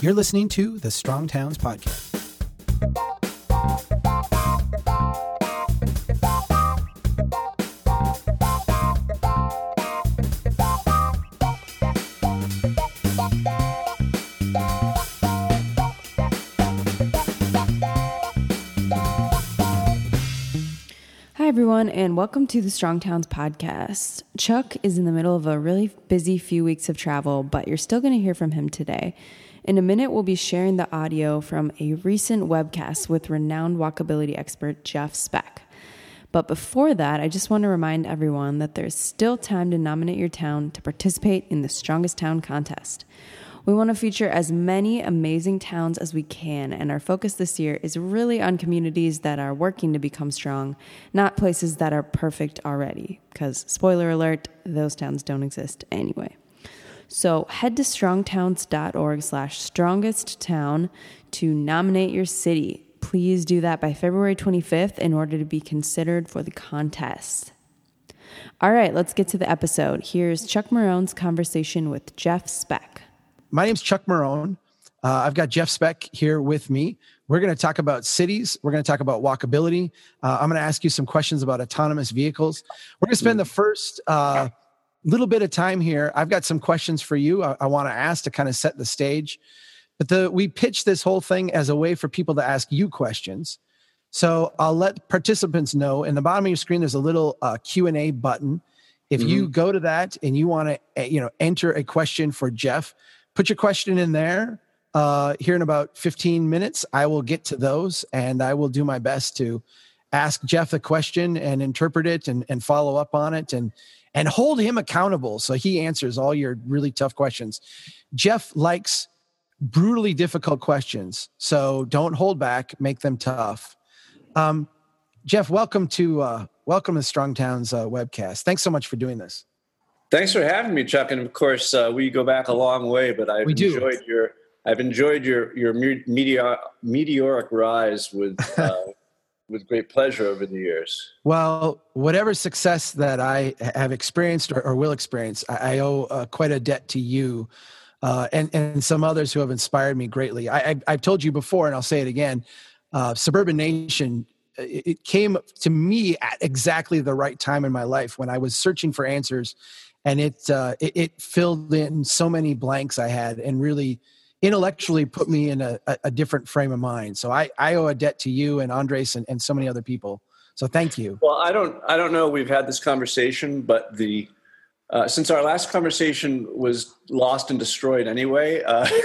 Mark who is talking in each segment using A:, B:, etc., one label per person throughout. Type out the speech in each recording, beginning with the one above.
A: You're listening to the Strong Towns Podcast.
B: Hi, everyone, and welcome to the Strong Towns podcast. Chuck is in the middle of a really busy few weeks of travel, but you're still going to hear from him today. In a minute, we'll be sharing the audio from a recent webcast with renowned walkability expert Jeff Speck. But before that, I just want to remind everyone that there's still time to nominate your town to participate in the Strongest Town contest. We want to feature as many amazing towns as we can, and our focus this year is really on communities that are working to become strong, not places that are perfect already. Because, spoiler alert, those towns don't exist anyway. So head to strongtowns.org slash strongest town to nominate your city. Please do that by February 25th in order to be considered for the contest. All right, let's get to the episode. Here's Chuck Marohn's conversation with Jeff Speck.
A: My name's Chuck Marohn. Uh, I've got Jeff Speck here with me. We're going to talk about cities. We're going to talk about walkability. Uh, I'm going to ask you some questions about autonomous vehicles. We're going to spend the first uh, little bit of time here. I've got some questions for you I, I want to ask to kind of set the stage. But the, we pitched this whole thing as a way for people to ask you questions. So I'll let participants know. In the bottom of your screen, there's a little uh, Q and A button. If
C: Mm-hmm.
A: you go to that and you want to, you know, enter a question for Jeff, put your question in there. Uh, here in about 15 minutes, I will get to those and I will do my best to ask Jeff a question and interpret it and, and follow up on it and and hold him accountable so he answers all your really tough questions. Jeff likes brutally difficult questions, so don't hold back, make them tough. Um, Jeff, welcome to uh, welcome to Strong Towns uh, webcast. Thanks so much for doing this.
C: Thanks for having me, Chuck. And of course, uh, we go back a long way, but I've enjoyed your I've enjoyed your your meteor, meteoric rise with uh, with great pleasure over the years.
A: Well, whatever success that I have experienced or, or will experience, I, I owe uh, quite a debt to you uh, and and some others who have inspired me greatly. I, I, I've told you before, and I'll say it again. Uh, Suburban Nation, it, it came to me at exactly the right time in my life when I was searching for answers, and it uh, it, it filled in so many blanks I had, and really intellectually put me in a, a, different frame of mind. So I, I owe a debt to you and Andres and, and so many other people. So thank you.
C: Well, I don't I don't know. We've had this conversation, but the uh, since our last conversation was lost and destroyed anyway. Uh,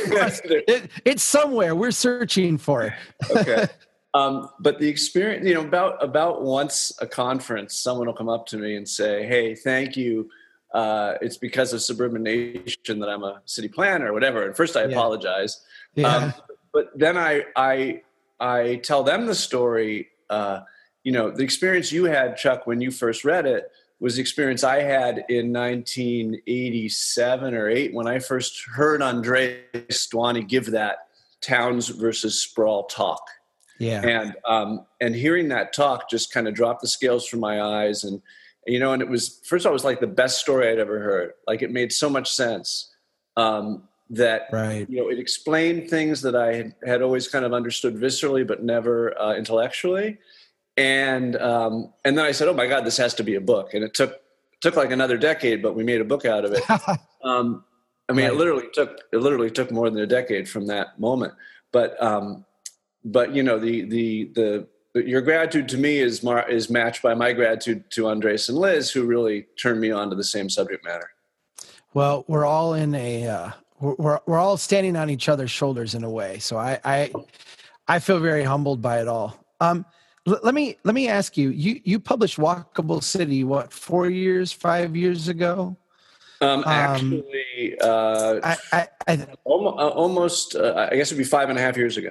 A: It, it's somewhere. We're searching for it.
C: okay. Um, but the experience, you know, about about once a conference, someone will come up to me and say, "Hey, thank you. Uh, it's because of Suburban Nation that I'm a city planner, or whatever." And first, I
A: Yeah.
C: apologize,
A: Yeah.
C: um, but then I I I tell them the story. Uh, you know, the experience you had, Chuck, when you first read it was the experience I had in 1987 or eight when I first heard Andres Duany give that towns versus sprawl talk
A: yeah.
C: and um, and hearing that talk just kind of dropped the scales from my eyes and you know and it was first of all it was like the best story i'd ever heard like it made so much sense um, that
A: Right.
C: you know it explained things that i had, had always kind of understood viscerally but never uh, intellectually and um, and then i said oh my god this has to be a book and it took took like another decade but we made a book out of it um, I mean,
A: Right.
C: it literally took it literally took more than a decade from that moment. But um, but you know, the the the your gratitude to me is mar- is matched by my gratitude to Andres and Liz, who really turned me on to the same subject matter.
A: well, we're all in a, uh, we're, we're, we're all standing on each other's shoulders in a way. So I, I, I feel very humbled by it all. Um, l- let me, let me ask you, you, you published Walkable City, what, four years, five years ago?
C: Um, actually, uh,
A: I, I, I
C: almost, uh, almost uh, I guess it'd be five and a half years ago.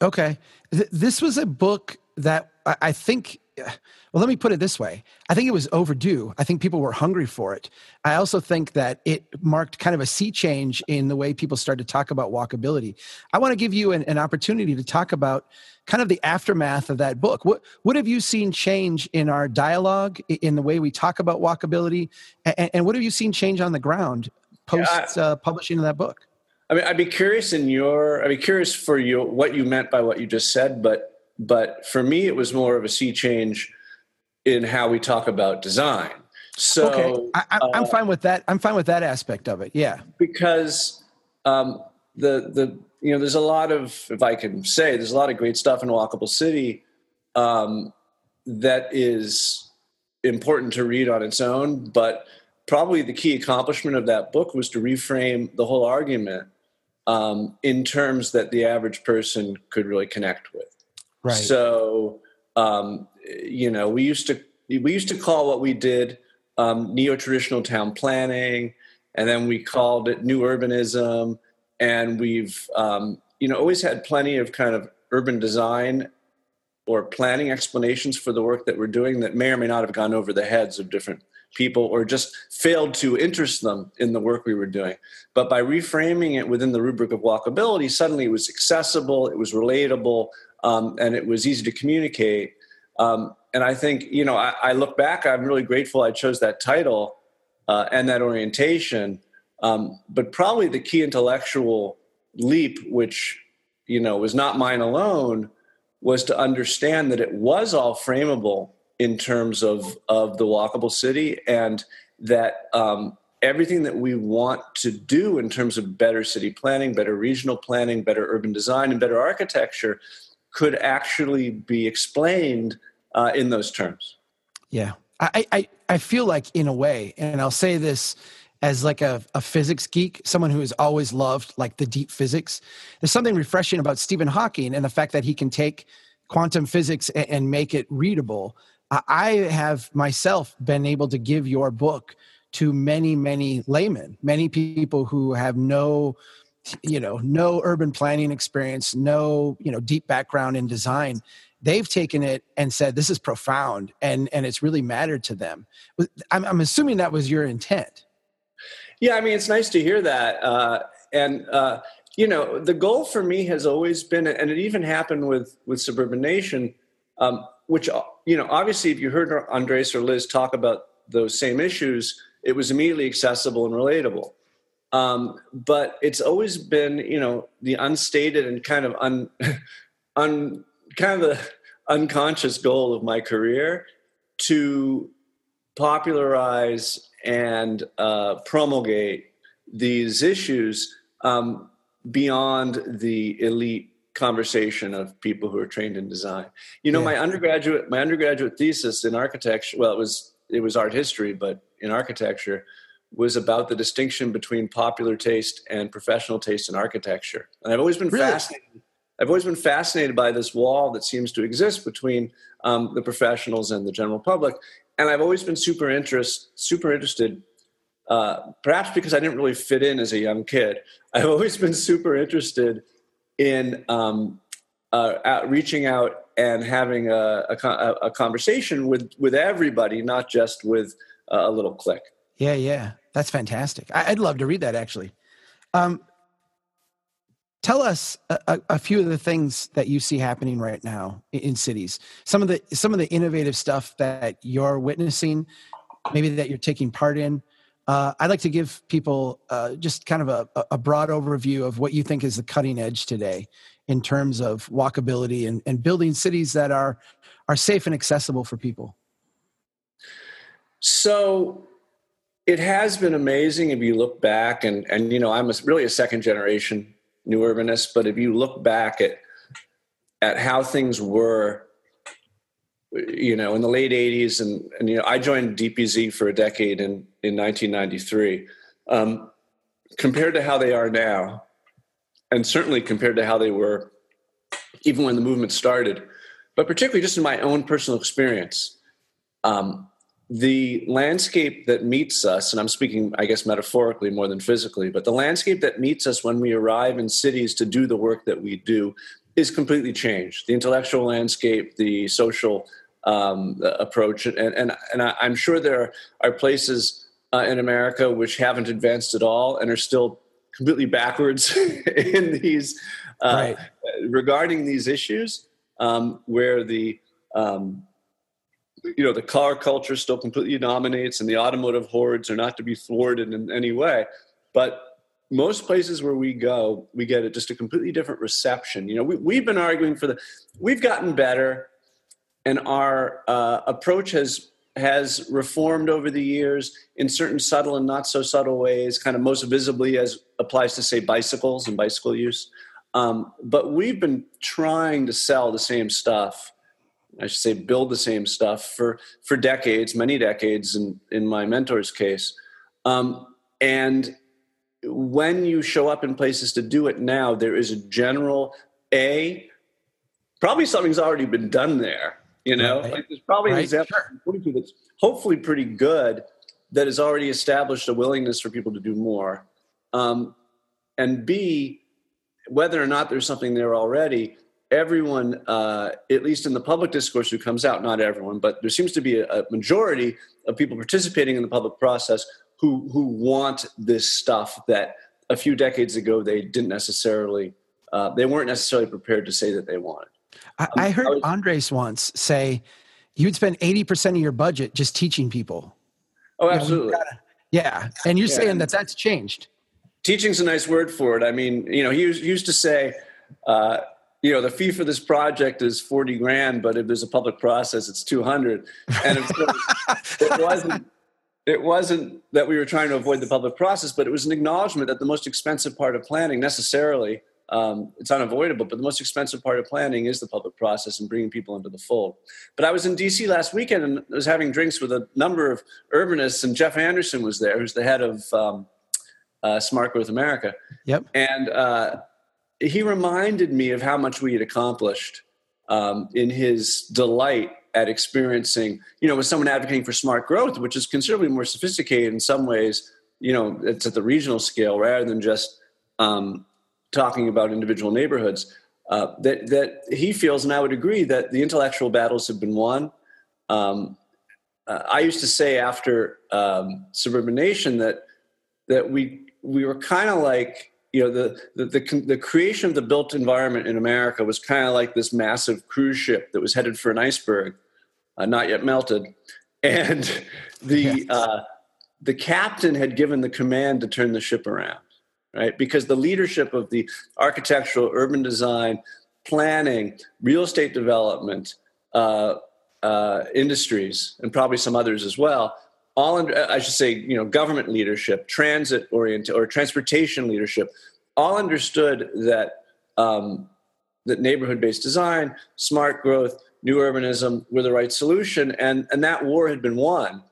A: Okay. Th- this was a book that I, I think, well, let me put it this way. I think it was overdue. I think people were hungry for it. I also think that it marked kind of a sea change in the way people started to talk about walkability. I want to give you an, an opportunity to talk about kind of the aftermath of that book. What, what have you seen change in our dialogue, in the way we talk about walkability? And, and what have you seen change on the ground post uh, publishing of that book?
C: I mean, I'd be curious in your. I'd be curious for you what you meant by what you just said, but but for me, it was more of a sea change in how we talk about design. So
A: okay. I, am uh, fine with that. I'm fine with that aspect of it. Yeah,
C: because um, the the you know there's a lot of if I can say there's a lot of great stuff in Walkable City um, that is important to read on its own, but probably the key accomplishment of that book was to reframe the whole argument um, in terms that the average person could really connect with.
A: Right.
C: So, um, you know, we used to we used to call what we did um, neo-traditional town planning, and then we called it new urbanism, and we've um, you know always had plenty of kind of urban design or planning explanations for the work that we're doing that may or may not have gone over the heads of different people or just failed to interest them in the work we were doing. But by reframing it within the rubric of walkability, suddenly it was accessible, it was relatable, um, and it was easy to communicate. Um, and I think, you know, I, I, look back, I'm really grateful I chose that title uh, and that orientation. Um, but probably the key intellectual leap, which, you know, was not mine alone, was to understand that it was all frameable in terms of, of the walkable city and that um, everything that we want to do in terms of better city planning, better regional planning, better urban design, and better architecture could actually be explained uh, in those terms.
A: Yeah, I, I I feel like in a way, and I'll say this as like a, a physics geek, someone who has always loved like the deep physics. There's something refreshing about Stephen Hawking and the fact that he can take quantum physics and, and make it readable. I have myself been able to give your book to many, many laymen, many people who have no you know no urban planning experience no you know deep background in design. They've taken it and said this is profound and and it's really mattered to them. I'm, I'm assuming that was your intent.
C: Yeah i mean it's nice to hear that uh, and uh, you know the goal for me has always been and it even happened with with suburban nation um, which you know obviously if you heard andres or liz talk about those same issues it was immediately accessible and relatable. Um, but it's always been, you know, the unstated and kind of un, un kind of the unconscious goal of my career to popularize and uh, promulgate these issues um, beyond the elite conversation of people who are trained in design. You know, yeah. my undergraduate my undergraduate thesis in architecture. Well, it was it was art history, but in architecture was about the distinction between popular taste and professional taste in architecture. And I've always been really? fascinated. I've always been fascinated by this wall that seems to exist between um, the professionals and the general public. And I've always been super interest, super interested. Uh, perhaps because I didn't really fit in as a young kid, I've always been super interested in um, uh, reaching out and having a, a, a, conversation with with everybody, not just with a little clique.
A: Yeah, yeah, that's fantastic. I, would love to read that actually. Um, tell us a, a, few of the things that you see happening right now in cities. Some of the some of the innovative stuff that you're witnessing, maybe that you're taking part in. Uh, I'd like to give people uh, just kind of a, a, broad overview of what you think is the cutting edge today in terms of walkability and, and building cities that are are safe and accessible for people.
C: So it has been amazing if you look back and and you know i'm a, really a second generation new urbanist but if you look back at at how things were you know in the late 80s and and you know i joined dpz for a decade in in 1993 um, compared to how they are now and certainly compared to how they were even when the movement started but particularly just in my own personal experience um, the landscape that meets us, and I'm speaking, I guess, metaphorically more than physically, but the landscape that meets us when we arrive in cities to do the work that we do is completely changed. The intellectual landscape, the social um, approach, and, and, and I'm sure there are places uh, in America which haven't advanced at all and are still completely backwards in these uh, right. regarding these issues, um, where the um, you know the car culture still completely dominates and the automotive hordes are not to be thwarted in any way but most places where we go, we get a, just a completely different reception. You know, we, we've been arguing for the, we've gotten better, and our uh, approach has has reformed over the years in certain subtle and not so subtle ways. Kind of most visibly as applies to say bicycles and bicycle use. Um, but we've been trying to sell the same stuff. I should say, build the same stuff for for decades, many decades. In in my mentor's case, um, and when you show up in places to do it now, there is a general a probably something's already been done there. You know, right. like there's probably right. an example sure. that's hopefully pretty good that has already established a willingness for people to do more. Um, and B, whether or not there's something there already, everyone, uh, at least in the public discourse who comes out, not everyone, but there seems to be a, a majority of people participating in the public process who who want this stuff that a few decades ago they didn't necessarily uh, they weren't necessarily prepared to say that they wanted.
A: I, um, I heard I was, Andres once say you'd spend eighty percent of your budget just teaching people.
C: Oh, absolutely. You know, gotta,
A: yeah, and you're yeah. saying that that's changed.
C: Teaching's a nice word for it. I mean, you know, he used to say. Uh, you know the fee for this project is 40 grand but if there's a public process it's 200 and it wasn't it wasn't that we were trying to avoid the public process, but it was an acknowledgement that the most expensive part of planning necessarily um, it's unavoidable, but the most expensive part of planning is the public process and bringing people into the fold. But I was in DC last weekend and I was having drinks with a number of urbanists, and Geoff Anderson was there, who's the head of um, uh, Smart Growth America.
A: Yep.
C: And uh, he reminded me of how much we had accomplished um, in his delight at experiencing, you know, with someone advocating for smart growth, which is considerably more sophisticated in some ways, you know, it's at the regional scale rather than just um, talking about individual neighborhoods. Uh, that that he feels, and I would agree, that the intellectual battles have been won. Um, uh, I used to say after um, Suburban Nation that that we we were kind of like you know the, the the, the creation of the built environment in America was kind of like this massive cruise ship that was headed for an iceberg, uh, not yet melted, and the uh, the captain had given the command to turn the ship around, right? Because the leadership of the architectural, urban design, planning, real estate development, uh, uh industries, and probably some others as well all under, I should say, you know, government leadership, transit oriented or transportation leadership, all understood that um, that neighborhood based design, smart growth, new urbanism were the right solution, and and that war had been won.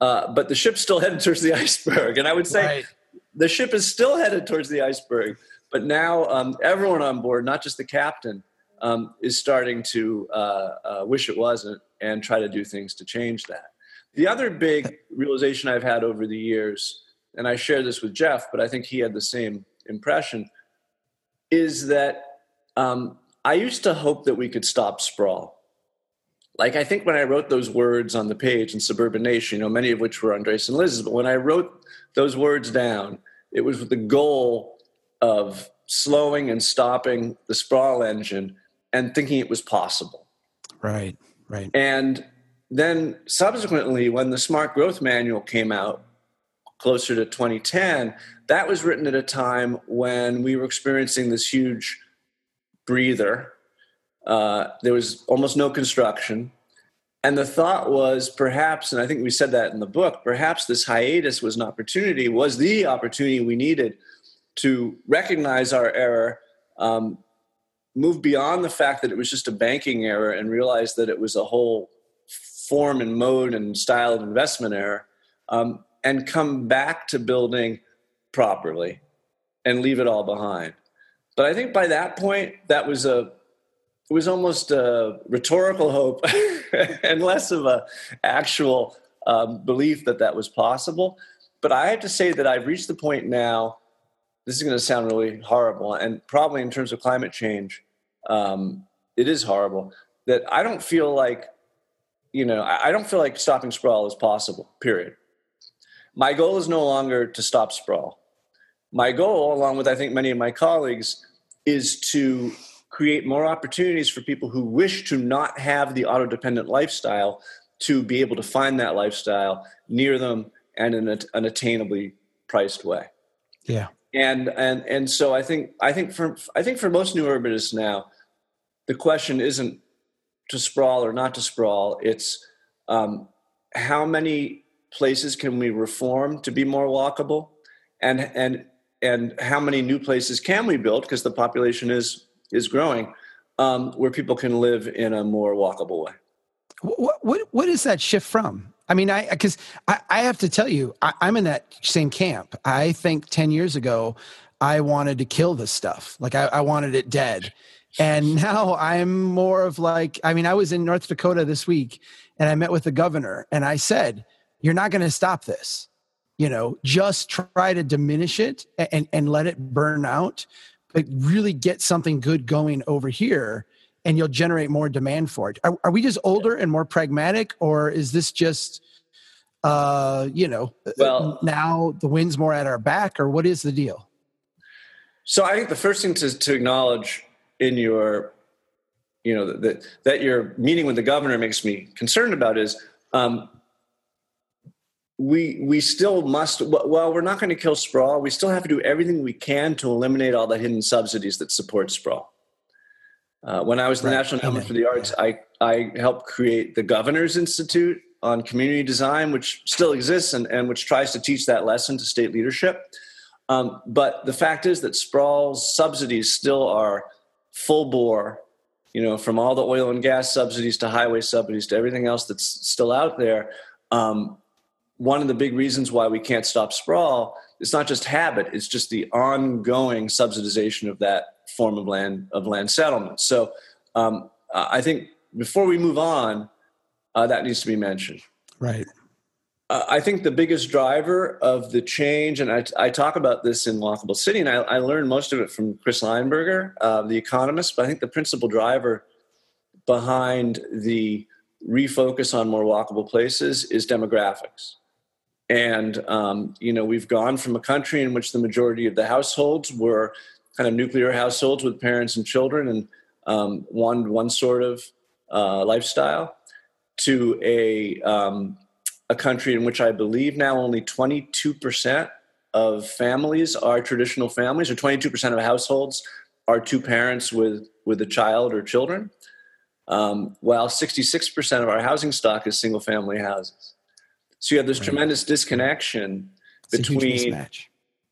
C: Uh, but the ship still headed towards the iceberg, and I would say right. The ship is still headed towards the iceberg. But now um, everyone on board, not just the captain, um, is starting to uh, uh, wish it wasn't and try to do things to change that. The other big realization I've had over the years, and I share this with Jeff, but I think he had the same impression, is that um, I used to hope that we could stop sprawl. Like I think when I wrote those words on the page in Suburban Nation, you know, many of which were Andres and Liz's, but when I wrote those words down, it was with the goal of slowing and stopping the sprawl engine and thinking it was possible.
A: Right, right.
C: And then subsequently, when the Smart Growth Manual came out closer to 2010, that was written at a time when we were experiencing this huge breather. Uh, there was almost no construction. And the thought was perhaps, and I think we said that in the book, perhaps this hiatus was an opportunity, was the opportunity we needed to recognize our error, um, move beyond the fact that it was just a banking error, and realize that it was a whole form and mode and style of investment error um, and come back to building properly and leave it all behind. But I think by that point, that was a it was almost a rhetorical hope and less of a actual um, belief that that was possible. But I have to say that I've reached the point now. This is going to sound really horrible, and probably in terms of climate change, um, it is horrible. That I don't feel like you know, I don't feel like stopping sprawl is possible, period. My goal is no longer to stop sprawl. My goal, along with I think many of my colleagues, is to create more opportunities for people who wish to not have the auto dependent lifestyle to be able to find that lifestyle near them and in an attainably priced way.
A: Yeah.
C: And and and so I think I think for I think for most new urbanists now, the question isn't to sprawl or not to sprawl. It's um, how many places can we reform to be more walkable, and and and how many new places can we build because the population is is growing, um, where people can live in a more walkable way.
A: What what what is that shift from? I mean, I because I, I, have to tell you, I, I'm in that same camp. I think ten years ago, I wanted to kill this stuff. Like I, I wanted it dead. And now I'm more of like, I mean, I was in North Dakota this week and I met with the governor and I said, You're not going to stop this. You know, just try to diminish it and, and let it burn out, but really get something good going over here and you'll generate more demand for it. Are, are we just older and more pragmatic, or is this just, uh, you know, well, now the wind's more at our back, or what is the deal?
C: So I think the first thing to, to acknowledge in your, you know, that that your meeting with the governor makes me concerned about is. Um, we we still must well we're not going to kill sprawl we still have to do everything we can to eliminate all the hidden subsidies that support sprawl uh, when I was the. National Endowment for the Arts, I, I helped create the Governor's Institute on Community Design, which still exists and, and which tries to teach that lesson to state leadership. Um, but the fact is that sprawl's subsidies still are full bore, you know, from all the oil and gas subsidies to highway subsidies to everything else that's still out there. Um, one of the big reasons why we can't stop sprawl is not just habit; it's just the ongoing subsidization of that form of land of land settlement. So um, I think before we move on, uh, that needs to be mentioned.
A: Right.
C: Uh, I think the biggest driver of the change, and I, I talk about this in Walkable City, and I, I learned most of it from Chris Leinberger, uh, the economist. But I think the principal driver behind the refocus on more walkable places is demographics. And um, you know, we've gone from a country in which the majority of the households were kind of nuclear households with parents and children and um, one one sort of uh, lifestyle to a um, a country in which I believe now only 22 percent of families are traditional families, or 22 percent of households are two parents with with a child or children, um, while 66 percent of our housing stock is single family houses. So you have this right. tremendous disconnection it's between. A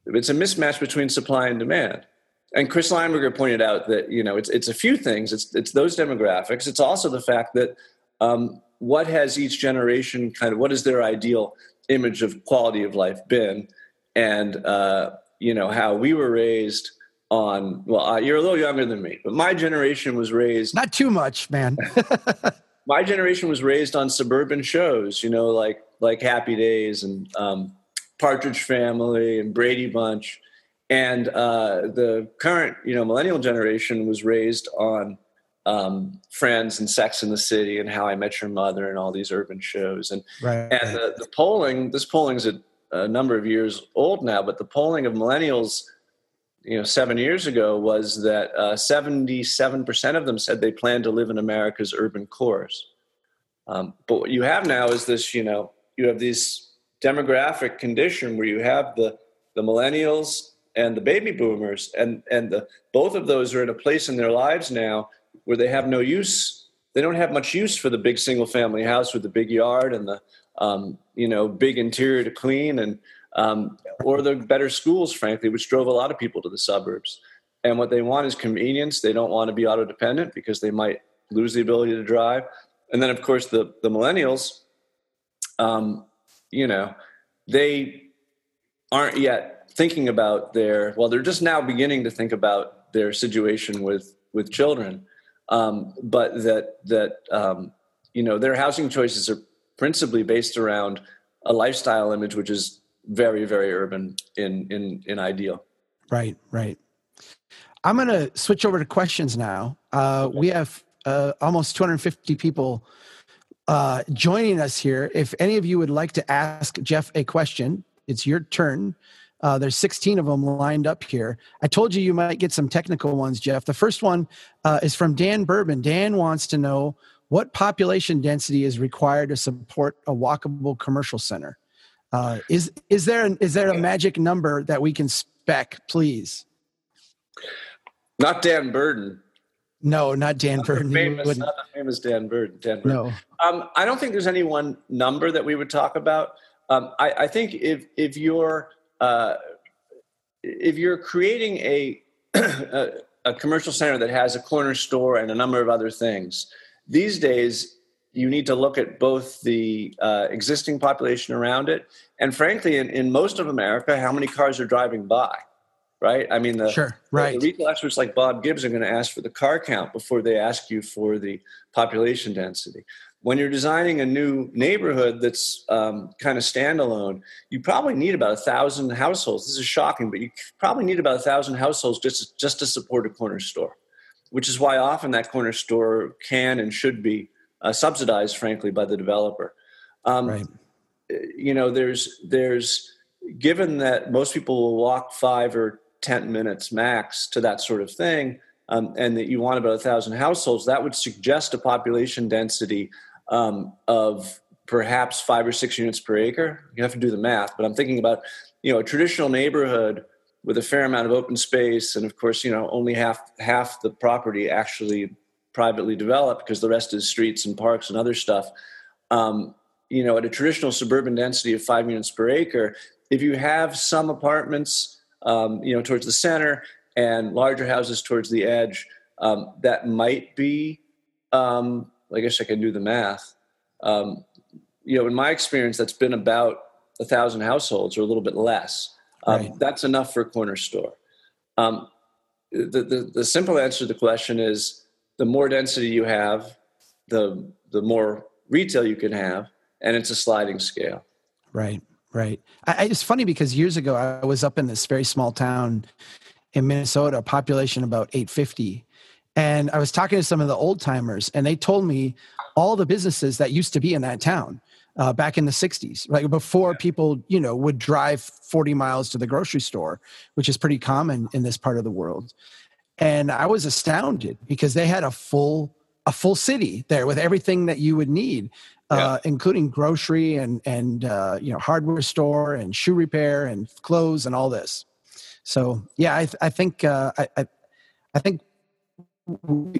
C: it's a mismatch between supply and demand and Chris Leinberger pointed out that you know it's it's a few things. It's it's those demographics. It's also the fact that um, what has each generation kind of what is their ideal image of quality of life been, and uh, you know how we were raised on. Well, uh, you're a little younger than me, but my generation was raised
A: not too much, man.
C: my generation was raised on suburban shows. You know, like like Happy Days and um, Partridge Family and Brady Bunch. And uh, the current you know millennial generation was raised on um, friends and sex in the city and how i met your mother and all these urban shows. And right. and the, the polling this polling's a, a number of years old now but the polling of millennials you know seven years ago was that uh, 77% of them said they plan to live in america's urban cores. Um, but what you have now is this you know you have this demographic condition where you have the the millennials and the baby boomers and and the both of those are in a place in their lives now where they have no use. They don't have much use for the big single family house with the big yard and the um, you know big interior to clean and um, or the better schools frankly which drove a lot of people to the suburbs. And what they want is convenience. They don't want to be auto dependent because they might lose the ability to drive. And then of course the the millennials um, you know they aren't yet thinking about their well they're just now beginning to think about their situation with with children. Um, but that that um, you know their housing choices are principally based around a lifestyle image which is very very urban in in in ideal.
A: Right right. I'm going to switch over to questions now. Uh, we have uh, almost 250 people uh, joining us here if any of you would like to ask jeff a question it's your turn uh, there's 16 of them lined up here. I told you you might get some technical ones, Jeff. The first one uh, is from Dan Burden. Dan wants to know what population density is required to support a walkable commercial center. Uh, is is there an, is there a magic number that we can spec, please?
C: Not Dan Burden.
A: No, not Dan
C: Not famous, not the famous Dan Burden. Dan Burden.
A: No.
C: Um, I don't think there's any one number that we would talk about. Um, I, I, think if if you're uh, if you're creating a, a, a commercial center that has a corner store and a number of other things, these days you need to look at both the uh, existing population around it and, frankly, in, in most of America, how many cars are driving by right? I mean, the,
A: sure, right.
C: the retail experts like Bob Gibbs are going to ask for the car count before they ask you for the population density. When you're designing a new neighborhood that's um, kind of standalone, you probably need about a thousand households. This is shocking, but you probably need about a thousand households just just to support a corner store, which is why often that corner store can and should be uh, subsidized, frankly, by the developer. Um,
A: right.
C: You know, there's there's given that most people will walk five or 10 minutes max to that sort of thing, um, and that you want about a thousand households, that would suggest a population density um, of perhaps five or six units per acre. You have to do the math, but I'm thinking about you know a traditional neighborhood with a fair amount of open space, and of course, you know only half half the property actually privately developed because the rest is streets and parks and other stuff. Um, you know, at a traditional suburban density of five units per acre, if you have some apartments um, you know, towards the center and larger houses towards the edge, um, that might be, um, I guess I can do the math. Um, you know, in my experience, that's been about a thousand households or a little bit less. Um, right. That's enough for a corner store. Um, the, the, the simple answer to the question is the more density you have, the, the more retail you can have, and it's a sliding scale.
A: Right. Right. I, it's funny because years ago I was up in this very small town in Minnesota, population about 850. And I was talking to some of the old timers, and they told me all the businesses that used to be in that town uh, back in the 60s, right before people, you know, would drive 40 miles to the grocery store, which is pretty common in this part of the world. And I was astounded because they had a full a full city there with everything that you would need uh, including grocery and and uh, you know hardware store and shoe repair and clothes and all this. So yeah, I, I think uh, I, I think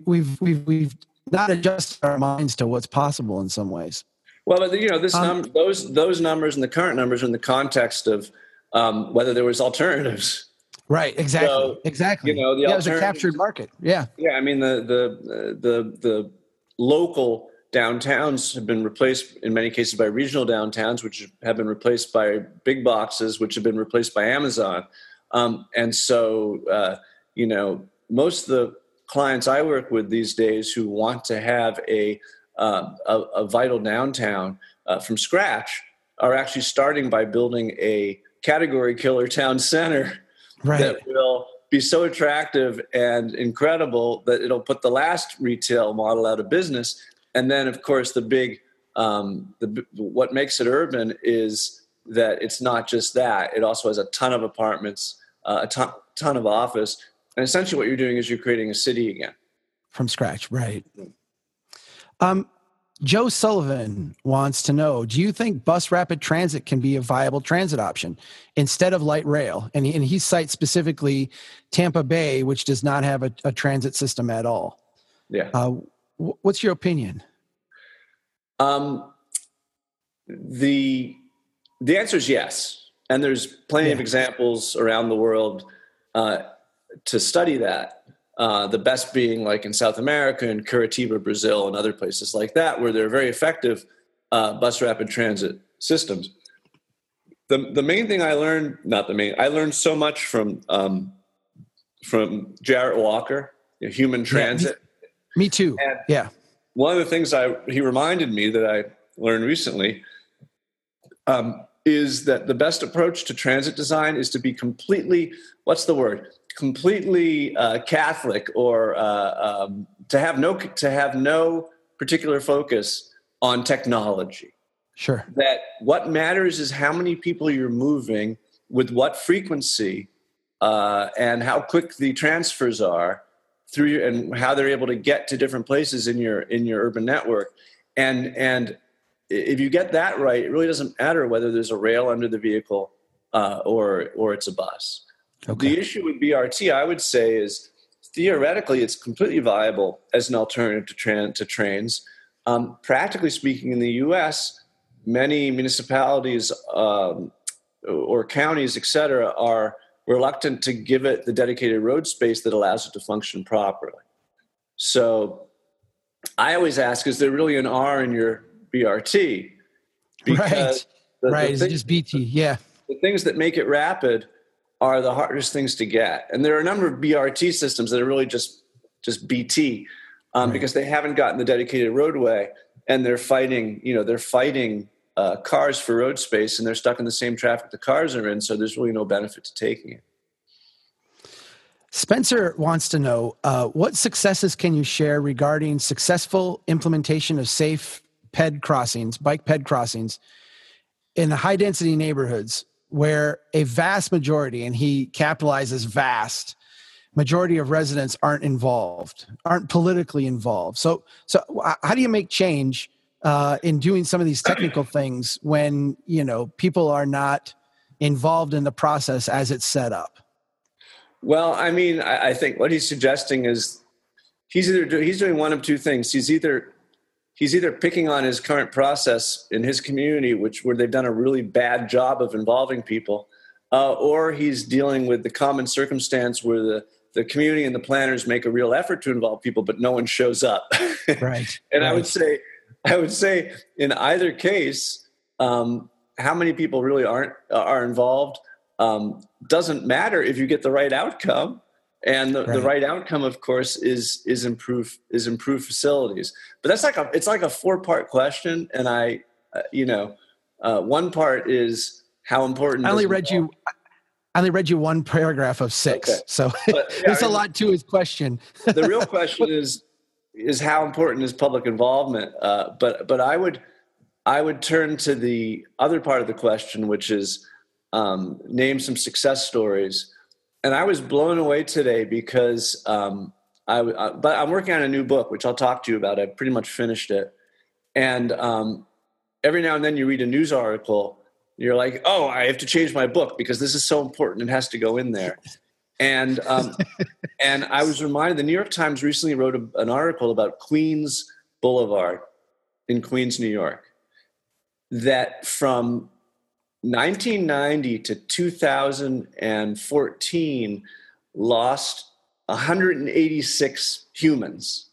A: we've we've we've not adjusted our minds to what's possible in some ways.
C: Well, but you know, this um, num- those those numbers and the current numbers are in the context of um, whether there was alternatives.
A: Right. Exactly. So, exactly. You know, the yeah, it was a captured market. Yeah.
C: Yeah. I mean, the the the the local downtowns have been replaced in many cases by regional downtowns, which have been replaced by big boxes, which have been replaced by Amazon. Um, and so, uh, you know, most of the clients I work with these days who want to have a, uh, a, a, vital downtown uh, from scratch are actually starting by building a category killer town center right. that will be so attractive and incredible that it'll put the last retail model out of business and then of course the big um, the what makes it urban is that it's not just that. It also has a ton of apartments uh, a ton, ton of office. And essentially what you're doing is you're creating a city again.
A: From scratch right. Um, joe sullivan wants to know do you think bus rapid transit can be a viable transit option instead of light rail? And he, and he cites specifically tampa bay which does not have a, a transit system at all.
C: Yeah. Uh,
A: what's your opinion
C: um, the the answer is yes, and there's plenty yeah. of examples around the world uh, to study that. Uh, the best being like in South America and Curitiba, Brazil, and other places like that, where they're very effective uh, bus rapid transit systems. The the main thing I learned, not the main, I learned so much from um, from Jarrett Walker, you know, Human Transit.
A: Yeah, me, too. And, yeah
C: one of the things I he reminded me that I learned recently um, is that the best approach to transit design is to be completely what's the word completely uh, Catholic or uh, um, to have no to have no particular focus on technology.
A: Sure.
C: That what matters is how many people you're moving with what frequency uh, and how quick the transfers are through and how they're able to get to different places in your in your urban network and and if you get that right it really doesn't matter whether there's a rail under the vehicle uh, or or it's a bus Okay. The issue with BRT, I would say, is theoretically it's completely viable as an alternative to, tra- to trains. Um, practically speaking, in the U.S., many municipalities um, or counties, et cetera, are reluctant to give it the dedicated road space that allows it to function properly. So I always ask, is there really an R in your BRT?
A: Because right. The, right. The things, just BT. Yeah.
C: The things that make it rapid are the hardest things to get. And there are a number of BRT systems that are really just just BT um, right. because they haven't gotten the dedicated roadway and they're fighting, you know, they're fighting uh, cars for road space and they're stuck in the same traffic the cars are in. So there's really no benefit to taking it.
A: Spencer wants to know uh, what successes can you share regarding successful implementation of safe ped crossings, bike ped crossings in the high density neighborhoods where a vast majority, and he capitalizes vast, majority of residents aren't involved, aren't politically involved. So, so how do you make change uh, in doing some of these technical things when you know people are not involved in the process as it's set up?
C: Well, I mean, I, I think what he's suggesting is he's either do, he's doing one of two things. He's either he's either picking on his current process in his community, which where they've done a really bad job of involving people, uh, or he's dealing with the common circumstance where the the community and the planners make a real effort to involve people, but no one shows up.
A: Right.
C: and
A: right.
C: I would say, I would say, in either case, um, how many people really aren't are involved um, doesn't matter if you get the right outcome. And the right. the right, outcome of course is is improve is improve facilities. But that's like a it's like a four part question. And i uh, you know uh, one part is how important
A: i only read you i only read you one paragraph of six. Okay. so but, yeah, there's I mean, a lot to his question.
C: The real question is is how important is public involvement uh, but but i would i would turn to the other part of the question which is um, name some success stories and I was blown away today because um, I, I, but I'm working on a new book, which I'll talk to you about. I pretty much finished it, and um, every now and then you read a news article, you're like, oh, I have to change my book because this is so important. It has to go in there. And um, and I was reminded the New York Times recently wrote a, an article about Queens Boulevard in Queens, New York, that from 1990 to 2014 lost 186 humans.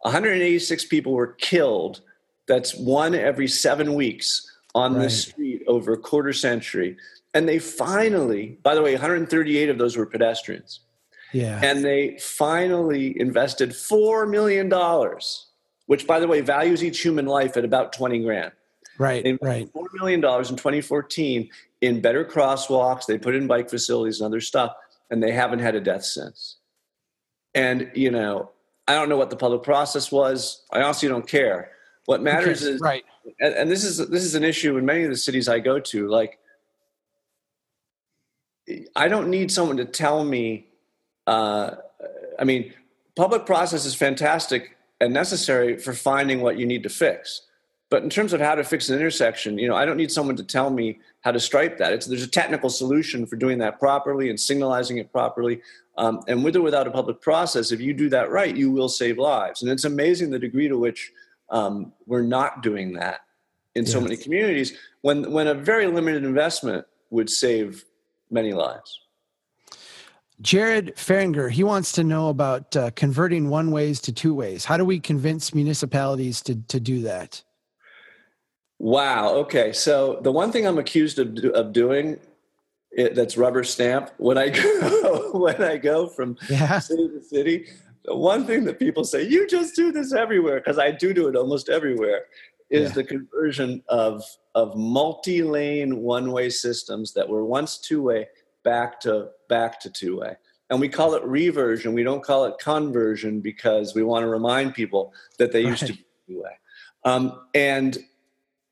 C: 186 people were killed. That's one every seven weeks on right. the street over a quarter century. And they finally, by the way, 138 of those were pedestrians.
A: Yeah.
C: And they finally invested $4 million, which, by the way, values each human life at about 20 grand.
A: Right, right.
C: Four million dollars in 2014 in better crosswalks. They put in bike facilities and other stuff, and they haven't had a death since. And you know, I don't know what the public process was. I honestly don't care. What matters okay, is
A: right.
C: And, and this is this is an issue in many of the cities I go to. Like, I don't need someone to tell me. Uh, I mean, public process is fantastic and necessary for finding what you need to fix but in terms of how to fix an intersection, you know, I don't need someone to tell me how to stripe that. It's, there's a technical solution for doing that properly and signalizing it properly. Um, and with or without a public process, if you do that right, you will save lives. And it's amazing the degree to which um, we're not doing that in yes. so many communities when, when a very limited investment would save many lives.
A: Jared Feringer, he wants to know about uh, converting one ways to two ways. How do we convince municipalities to, to do that?
C: Wow. Okay. So the one thing I'm accused of, of doing it, that's rubber stamp when I go when I go from yeah. city to city. The one thing that people say, you just do this everywhere, because I do do it almost everywhere, is yeah. the conversion of of multi-lane one-way systems that were once two-way back to back to two-way. And we call it reversion. We don't call it conversion because we want to remind people that they right. used to be two-way. Um, and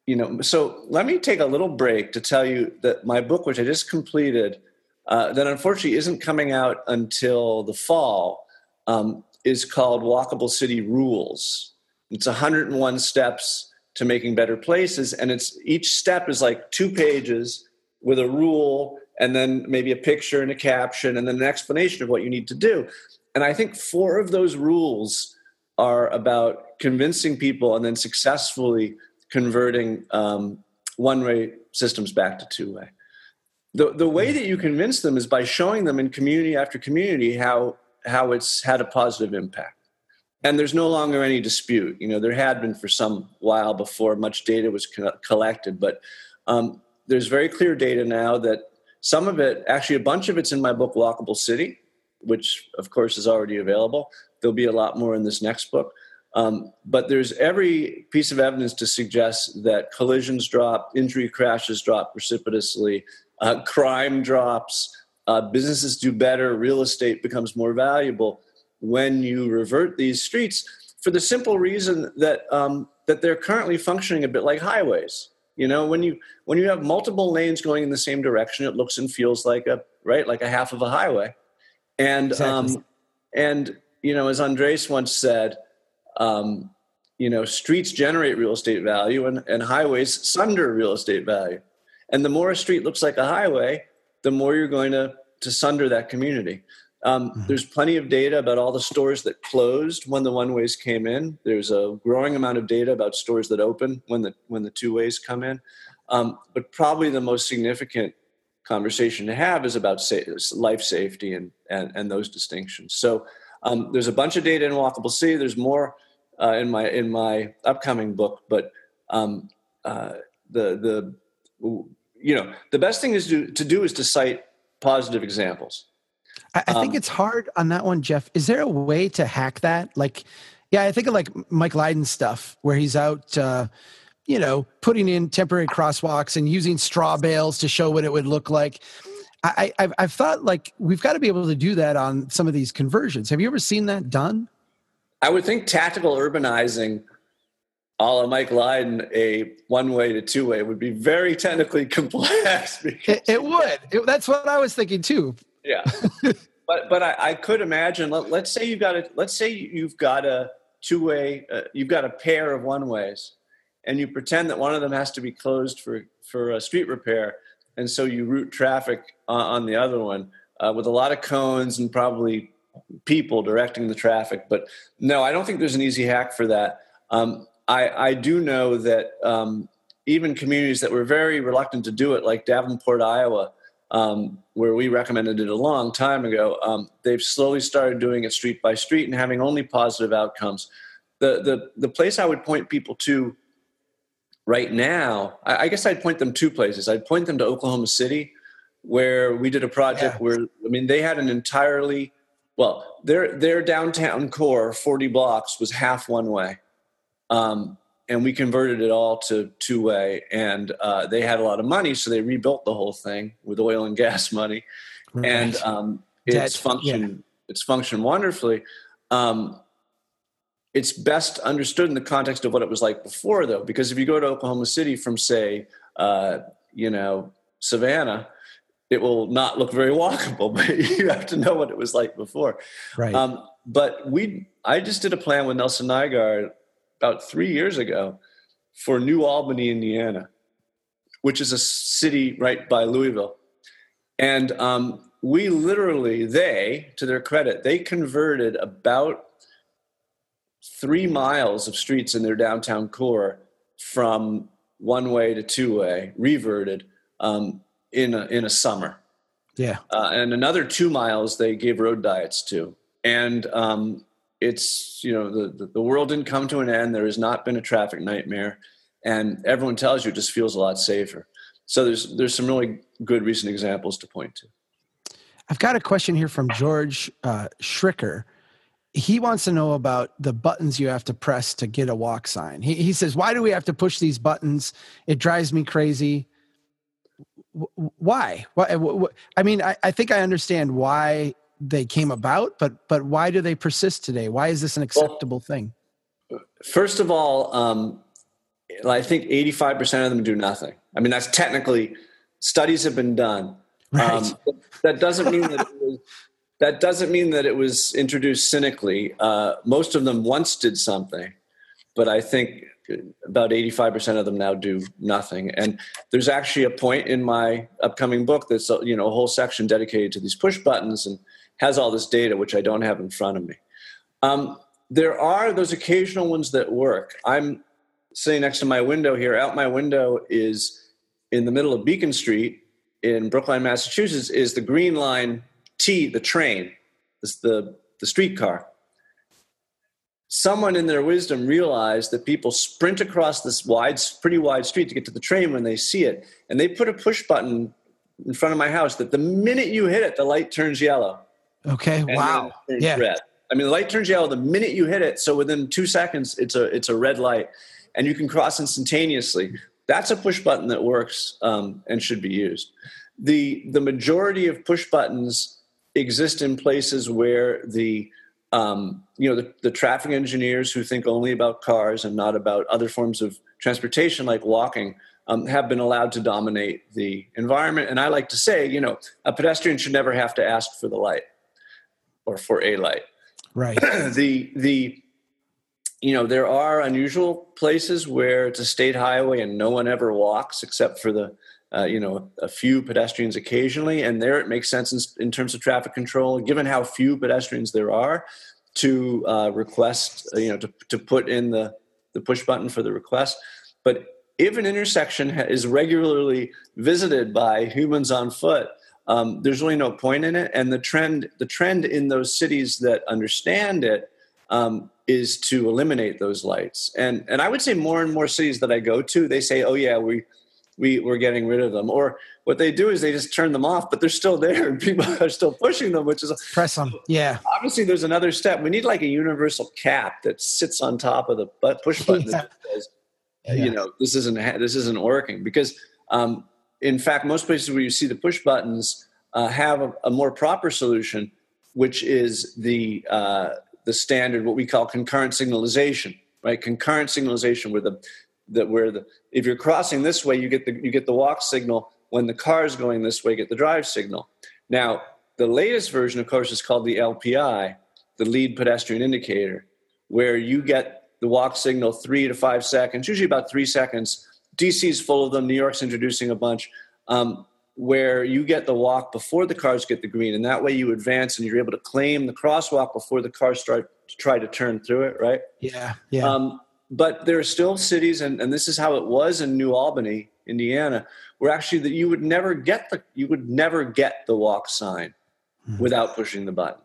C: you know, so let me take a little break to tell you that my book, which I just completed, uh, that unfortunately isn't coming out until the fall, um, is called Walkable City Rules. It's 101 steps to making better places, and it's each step is like two pages with a rule and then maybe a picture and a caption, and then an explanation of what you need to do. And I think four of those rules are about convincing people and then successfully converting um, one way systems back to two way. The, the way that you convince them is by showing them in community after community how, how it's had a positive impact. And there's no longer any dispute. You know, there had been for some while before much data was co- collected, but um, there's very clear data now that some of it, actually, a bunch of it's in my book, Walkable City, which of course is already available. There'll be a lot more in this next book. Um, but there's every piece of evidence to suggest that collisions drop, injury crashes drop precipitously, uh, crime drops, uh, businesses do better, real estate becomes more valuable when you revert these streets for the simple reason that um, that they're currently functioning a bit like highways. You know, when you when you have multiple lanes going in the same direction, it looks and feels like a right like a half of a highway. And exactly. um, and you know, as Andres once said, um, you know, streets generate real estate value and, and highways sunder real estate value. And the more a street looks like a highway, the more you're going to to sunder that community. Um, mm-hmm. There's plenty of data about all the stores that closed when the one ways came in. There's a growing amount of data about stores that open when the when the two ways come in. Um, but probably the most significant conversation to have is about life safety and, and, and those distinctions. So um, there's a bunch of data in Walkable City. There's more uh, in my in my upcoming book, but um, uh, the the you know the best thing is to, to do is to cite positive examples.
A: I, I think um, it's hard on that one, Jeff. Is there a way to hack that? Like, yeah, I think of like Mike Lydon's stuff where he's out. Uh, you know, putting in temporary crosswalks and using straw bales to show what it would look like. I, I've, I've thought like we've got to be able to do that on some of these conversions. Have you ever seen that done?
C: I would think tactical urbanizing, a la Mike Lydon, a one way to two way would be very technically complex.
A: It, it, would. It, that's what I was thinking too.
C: Yeah, but but I, I, could imagine. Let, us say you've got a let's say you've got a two way. Uh, you've got a pair of one ways, and you pretend that one of them has to be closed for for a street repair, and so you route traffic on, the other one uh, with a lot of cones and probably people directing the traffic. But no, I don't think there's an easy hack for that. Um, I, I do know that um, even communities that were very reluctant to do it, like Davenport, Iowa, um, where we recommended it a long time ago, um, they've slowly started doing it street by street and having only positive outcomes. The, the, the place I would point people to right now, I, I, guess I'd point them two places. I'd point them to Oklahoma City, where we did a project yeah. where I mean they had an entirely well their their downtown core, forty blocks, was half one way, um, and we converted it all to two way. And uh, they had a lot of money, so they rebuilt the whole thing with oil and gas money, right. and um, it's functioned yeah. it's functioned wonderfully. Um, it's best understood in the context of what it was like before, though, because if you go to Oklahoma City from, say, uh, you know, Savannah, it will not look very walkable, but you have to know what it was like before.
A: Right. Um,
C: but we, I just did a plan with Nelson Nygaard about three years ago for New Albany, Indiana, which is a city right by Louisville. And um, we literally, they, to their credit, they converted about three miles of streets in their downtown core from one way to two way, reverted um, in a, in a summer.
A: Yeah,
C: uh, and another two miles they gave road diets to, and um, it's you know the, the world didn't come to an end. There has not been a traffic nightmare, and everyone tells you it just feels a lot safer. So there's there's some really good recent examples to point to.
A: I've got a question here from George uh, Schricker he wants to know about the buttons you have to press to get a walk sign. He, he says, Why do we have to push these buttons? It drives me crazy. Why? Why? I mean, I, I think I understand why they came about, but but why do they persist today? Why is this an acceptable well, thing?
C: First of all, um, I think 85% of them do nothing. I mean, that's technically studies have been done. Right. Um, that doesn't mean that it was that doesn't mean that it was introduced cynically. Uh, most of them once did something, but I think about 85% of them now do nothing. And there's actually a point in my upcoming book that's you know a whole section dedicated to these push buttons and has all this data, which I don't have in front of me. Um, there are those occasional ones that work. I'm sitting next to my window here. Out my window is in the middle of Beacon Street in Brookline, Massachusetts, is the Green Line T, the train, this the the streetcar. Someone in their wisdom realized that people sprint across this wide, pretty wide street to get to the train when they see it, and they put a push button in front of my house that the minute you hit it, the light turns yellow.
A: Okay. Wow.
C: Yeah. Red. I mean, the light turns yellow the minute you hit it. So within two seconds, it's a it's a red light, and you can cross instantaneously. That's a push button that works um, and should be used. the The majority of push buttons exist in places where the um, you know the, the traffic engineers who think only about cars and not about other forms of transportation like walking um, have been allowed to dominate the environment. And I like to say, you know, a pedestrian should never have to ask for the light or for a light.
A: Right.
C: the the you know there are unusual places where it's a state highway and no one ever walks except for the uh, you know a few pedestrians occasionally and there it makes sense in, in terms of traffic control given how few pedestrians there are to uh, request uh, you know to, to put in the the push button for the request but if an intersection is regularly visited by humans on foot um, there's really no point in it and the trend the trend in those cities that understand it um, is to eliminate those lights and and i would say more and more cities that i go to they say oh yeah we we we're getting rid of them. Or what they do is they just turn them off, but they're still there and people are still pushing them, which is
A: press them. Yeah.
C: Obviously, there's another step. We need like a universal cap that sits on top of the push button yeah. that says, yeah. you know, this isn't this isn't working because. Um, in fact, most places where you see the push buttons uh, have a, a, more proper solution, which is the uh, the standard what we call concurrent signalization, right? Concurrent signalization, where the that where the if you're crossing this way, you get the you get the walk signal. When the car is going this way, get the drive signal. Now, the latest version, of course, is called the LPI, the lead pedestrian indicator, where you get the walk signal three to five seconds, usually about three seconds. DC is full of them. New York's introducing a bunch. Um, where you get the walk before the cars get the green, and that way you advance and you're able to claim the crosswalk before the cars start to try to turn through it, right?
A: Yeah, yeah. Um,
C: but there are still cities, and, and this is how it was in New Albany, Indiana, where actually that you would never get the you would never get the walk sign mm-hmm. without pushing the button,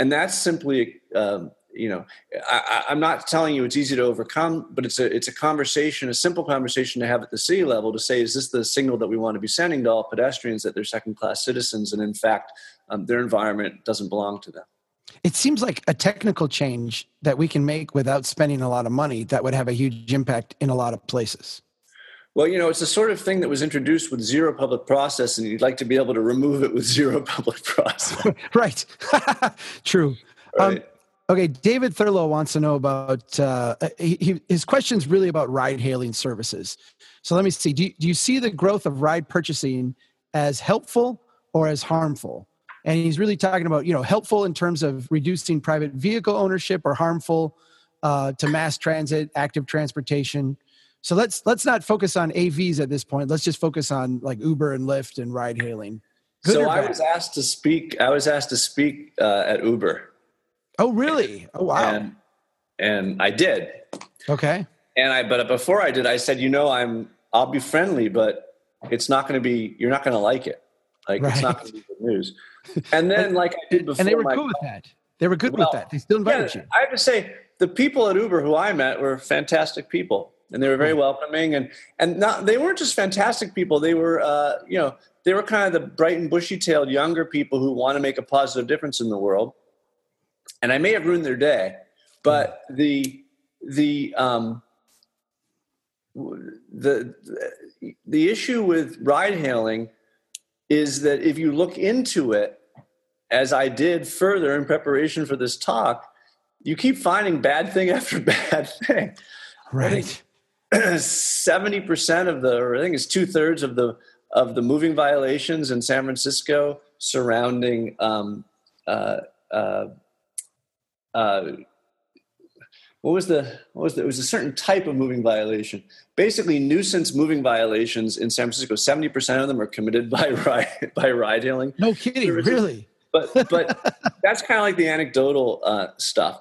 C: and that's simply um, you know I, am not telling you it's easy to overcome, but it's a it's a conversation, a simple conversation to have at the city level to say, is this the signal that we want to be sending to all pedestrians that they're second class citizens, and in fact um, their environment doesn't belong to them
A: it seems like a technical change that we can make without spending a lot of money that would have a huge impact in a lot of places.
C: Well, you know, it's the sort of thing that was introduced with zero public process, and you'd like to be able to remove it with zero public process.
A: right. True. Um, right. Um, okay, David Thurlow wants to know about uh, he, he, his question's really about ride hailing services. So let me see. Do you, do you see the growth of ride purchasing as helpful or as harmful? and he's really talking about you know helpful in terms of reducing private vehicle ownership or harmful uh, to mass transit active transportation so let's let's not focus on avs at this point let's just focus on like uber and lyft and ride hailing
C: Good so i was asked to speak i was asked to speak uh, at uber
A: oh really oh wow
C: and, and i did
A: okay
C: and i but before i did i said you know i'm i'll be friendly but it's not going to be you're not going to like it like right. it's not going to be good news and then, like I did before,
A: and they were good with that. They were good well, with that. They still invited
C: yeah,
A: you.
C: I have to say, the people at Uber who I met were fantastic people, and they were very hmm. welcoming. And and not they weren't just fantastic people. They were, uh, you know, they were kind of the bright and bushy-tailed younger people who want to make a positive difference in the world. And I may have ruined their day, but hmm. the the um, the the issue with ride hailing is that if you look into it, as I did further in preparation for this talk, you keep finding bad thing after bad thing.
A: Right.
C: Seventy percent of the, or I think it's two thirds of the of the moving violations in San Francisco surrounding um, uh, uh, uh, what was the what was the, it was a certain type of moving violation. Basically, nuisance moving violations in San Francisco, seventy percent of them are committed by ride by ride hailing.
A: No kidding, really.
C: But but that's kind of like the anecdotal uh, stuff.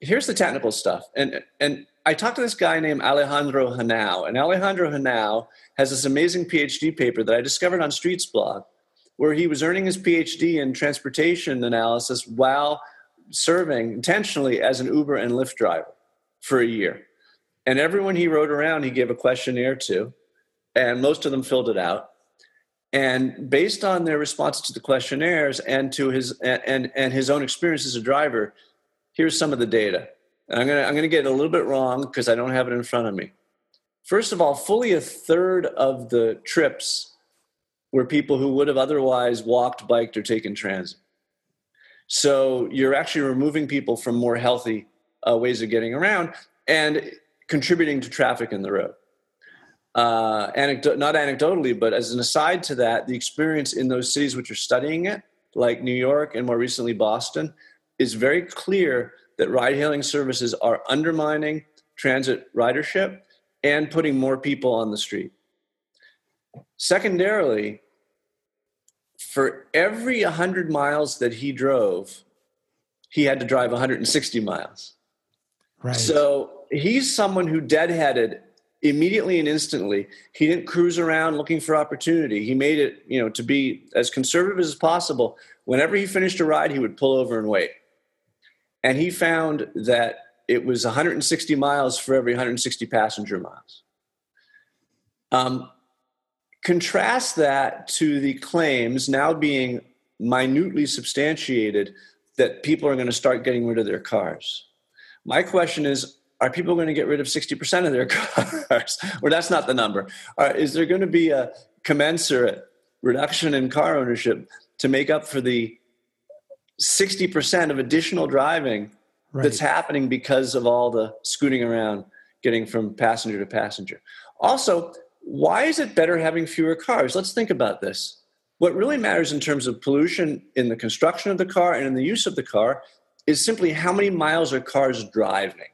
C: Here's the technical stuff, and and I talked to this guy named Alejandro Henao, and Alejandro Henao has this amazing PhD paper that I discovered on Streets Blog, where he was earning his PhD in transportation analysis while serving intentionally as an Uber and Lyft driver for a year. And everyone he rode around, he gave a questionnaire to, and most of them filled it out. And based on their responses to the questionnaires and to his and and his own experience as a driver, here's some of the data. And I'm gonna I'm gonna get a little bit wrong because I don't have it in front of me. First of all, fully a third of the trips were people who would have otherwise walked, biked, or taken transit. So you're actually removing people from more healthy uh, ways of getting around and contributing to traffic in the road. Uh, not anecdotally, but as an aside to that, the experience in those cities which are studying it, like New York and more recently Boston, is very clear that ride hailing services are undermining transit ridership and putting more people on the street. Secondarily, for every 100 miles that he drove, he had to drive 160 miles. Right. So he's someone who deadheaded immediately and instantly. He didn't cruise around looking for opportunity. He made it, you know, to be as conservative as possible. Whenever he finished a ride, he would pull over and wait. And he found that it was 160 miles for every 160 passenger miles. Um, Contrast that to the claims now being minutely substantiated that people are going to start getting rid of their cars. My question is are people going to get rid of 60% of their cars? or that's not the number. Uh, is there going to be a commensurate reduction in car ownership to make up for the 60% of additional driving right. that's happening because of all the scooting around getting from passenger to passenger? Also, why is it better having fewer cars? Let's think about this. What really matters in terms of pollution in the construction of the car and in the use of the car is simply how many miles are cars driving.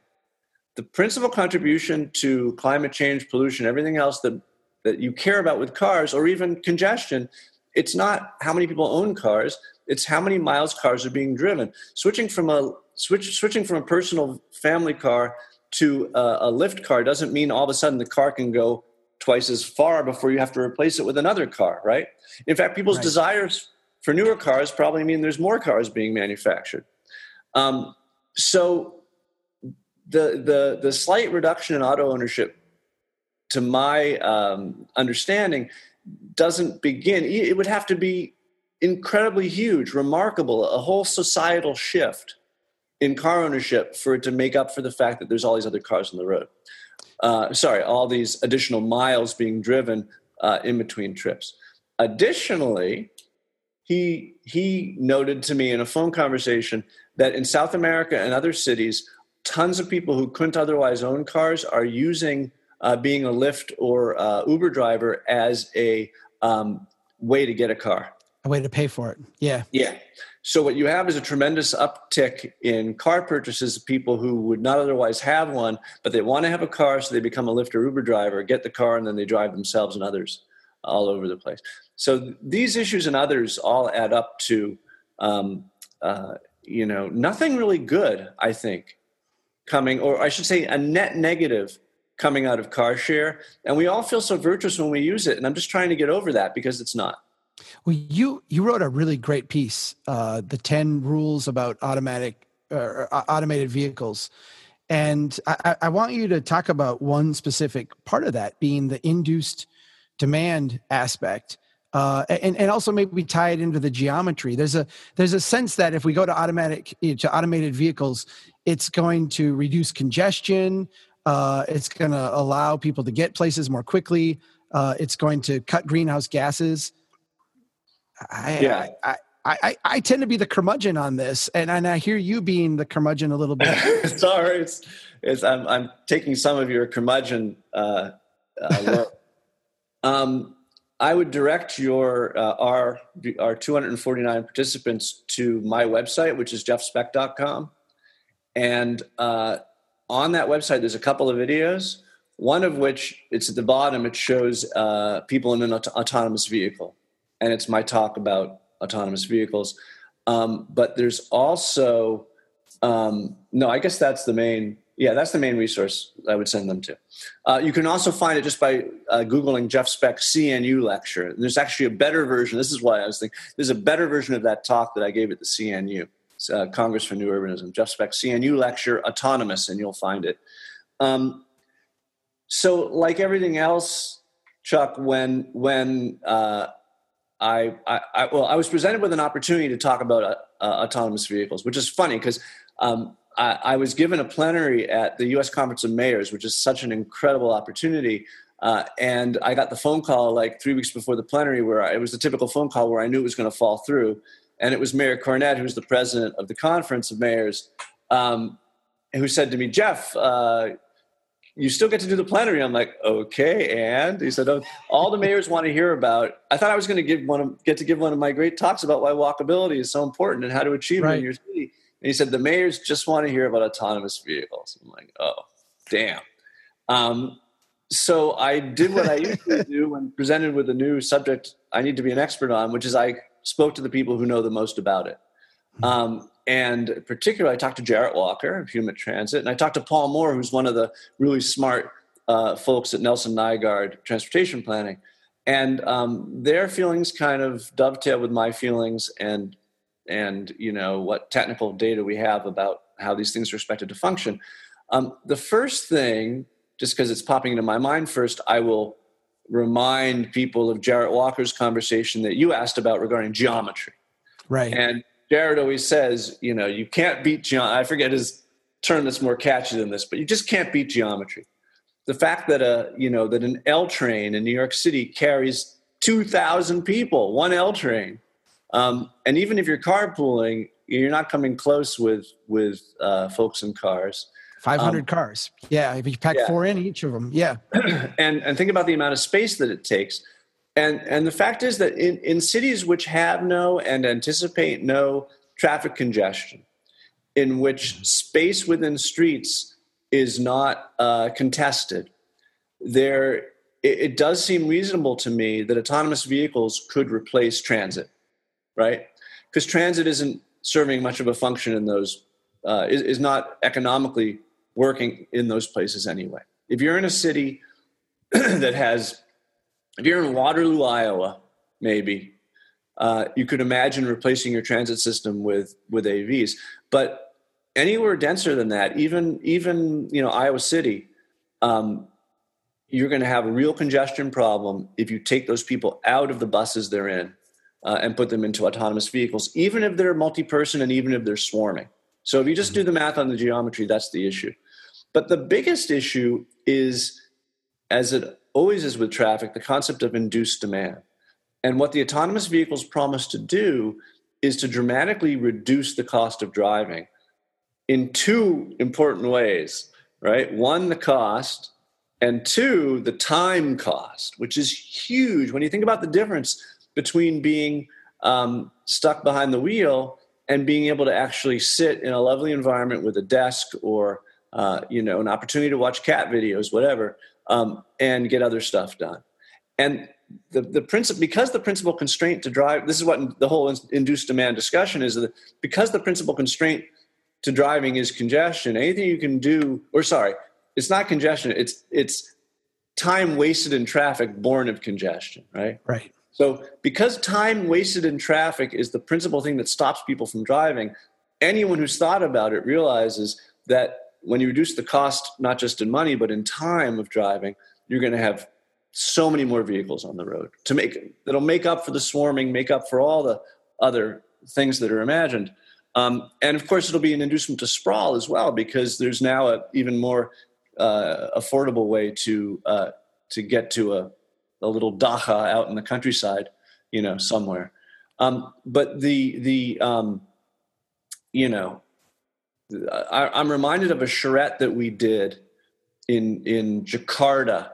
C: The principal contribution to climate change, pollution, everything else that, that you care about with cars or even congestion, it's not how many people own cars, it's how many miles cars are being driven. Switching from a switch, switching from a personal family car to a, a Lyft car doesn't mean all of a sudden the car can go twice as far before you have to replace it with another car, right? In fact, people's right. desires for newer cars probably mean there's more cars being manufactured. Um, so the the the slight reduction in auto ownership, to my um, understanding, doesn't begin. It would have to be incredibly huge, remarkable, a whole societal shift in car ownership for it to make up for the fact that there's all these other cars on the road uh, sorry, all these additional miles being driven uh, in between trips. Additionally, he he noted to me in a phone conversation that in South America and other cities, tons of people who couldn't otherwise own cars are using uh, being a Lyft or uh, Uber driver as a um, way to get a car.
A: A way to pay for it. Yeah.
C: Yeah. So what you have is a tremendous uptick in car purchases of people who would not otherwise have one, but they want to have a car, so they become a Lyft or Uber driver, get the car, and then they drive themselves and others all over the place. So these issues and others all add up to, um, uh, you know, nothing really good. I think coming, or I should say, a net negative coming out of car share, and we all feel so virtuous when we use it. And I'm just trying to get over that because it's not.
A: Well, you you wrote a really great piece, uh, the ten rules about automatic uh, automated vehicles, and I, I, want you to talk about one specific part of that, being the induced demand aspect. Uh, and, and also maybe tie it into the geometry. There's a there's a sense that if we go to automatic to automated vehicles, it's going to reduce congestion. Uh, it's going to allow people to get places more quickly. Uh, it's going to cut greenhouse gases. I, yeah. I, I, I, I, tend to be the curmudgeon on this, and, and I hear you being the curmudgeon a little bit.
C: Sorry, it's, it's, I'm, I'm taking some of your curmudgeon uh, uh, um, I would direct your uh, our our 249 participants to my website, which is jeffspeck.com, and uh, on that website, there's a couple of videos. One of which it's at the bottom. It shows uh, people in an aut- autonomous vehicle, and it's my talk about autonomous vehicles. Um, but there's also um, no, I guess that's the main. Yeah, that's the main resource I would send them to. Uh, you can also find it just by uh, googling Jeff Speck CNU lecture. There's actually a better version. This is why I was thinking there's a better version of that talk that I gave at the CNU, uh, Congress for New Urbanism. Jeff Speck CNU lecture, autonomous, and you'll find it. Um, so, like everything else, Chuck, when when uh, I, I, I, well, I was presented with an opportunity to talk about uh, uh, autonomous vehicles, which is funny because um, I, I, was given a plenary at the U.S. Conference of Mayors, which is such an incredible opportunity. Uh, and I got the phone call like three weeks before the plenary, where I, it was a typical phone call where I knew it was going to fall through. And it was Mayor Cornett, who's the president of the Conference of Mayors, um, who said to me, Jeff, uh, you still get to do the plenary. I'm like, okay. And he said, oh, all the mayors want to hear about. I thought I was going to give one of, get to give one of my great talks about why walkability is so important and how to achieve right. it in your city. And he said, the mayors just want to hear about autonomous vehicles. I'm like, oh, damn. Um, so I did what I usually do when presented with a new subject I need to be an expert on, which is I spoke to the people who know the most about it. Um, and particularly, I talked to Jarrett Walker of Human Transit, and I talked to Paul Moore, who's one of the really smart uh, folks at Nelson Nygaard Transportation Planning. And um, their feelings kind of dovetail with my feelings and and you know what technical data we have about how these things are expected to function. Um, the first thing, just because it's popping into my mind first, I will remind people of Jarrett Walker's conversation that you asked about regarding geometry.
A: Right.
C: And Jarrett always says, you know, you can't beat geometry. I forget his term that's more catchy than this, but you just can't beat geometry. The fact that a, you know, that an L train in New York City carries 2,000 people, one L train, um, and even if you're carpooling, you're not coming close with with uh, folks in cars.
A: 500 um, cars. Yeah, if you pack yeah. four in each of them. Yeah.
C: and and think about the amount of space that it takes. And, and the fact is that in, in cities which have no and anticipate no traffic congestion, in which space within streets is not uh, contested, there it, it, does seem reasonable to me that autonomous vehicles could replace transit, right? Because transit isn't serving much of a function in those, uh, is, is not economically working in those places anyway. If you're in a city that has if you're in Waterloo, Iowa, maybe uh, you could imagine replacing your transit system with with AVs. But anywhere denser than that, even even you know Iowa City, um, you're going to have a real congestion problem if you take those people out of the buses they're in uh, and put them into autonomous vehicles, even if they're multi-person and even if they're swarming. So if you just do the math on the geometry, that's the issue. But the biggest issue is, as it always is with traffic, the concept of induced demand. And what the autonomous vehicles promise to do is to dramatically reduce the cost of driving in two important ways, right? One, the cost, and two, the time cost, which is huge. When you think about the difference between being um, stuck behind the wheel and being able to actually sit in a lovely environment with a desk or uh, you know an opportunity to watch cat videos, whatever, um, and get other stuff done. And the the principle because the principal constraint to drive this is what the whole induced demand discussion is that because the principal constraint to driving is congestion anything you can do or sorry it's not congestion it's it's time wasted in traffic born of congestion right
A: right
C: so because time wasted in traffic is the principal thing that stops people from driving anyone who's thought about it realizes that when you reduce the cost, not just in money, but in time of driving, you're going to have so many more vehicles on the road to make that'll make up for the swarming, make up for all the other things that are imagined. Um, and of course, it'll be an inducement to sprawl as well because there's now an even more uh, affordable way to uh, to get to a, a little dacha out in the countryside, you know, somewhere. Um, but the the um, you know I, am reminded of a charrette that we did in in Jakarta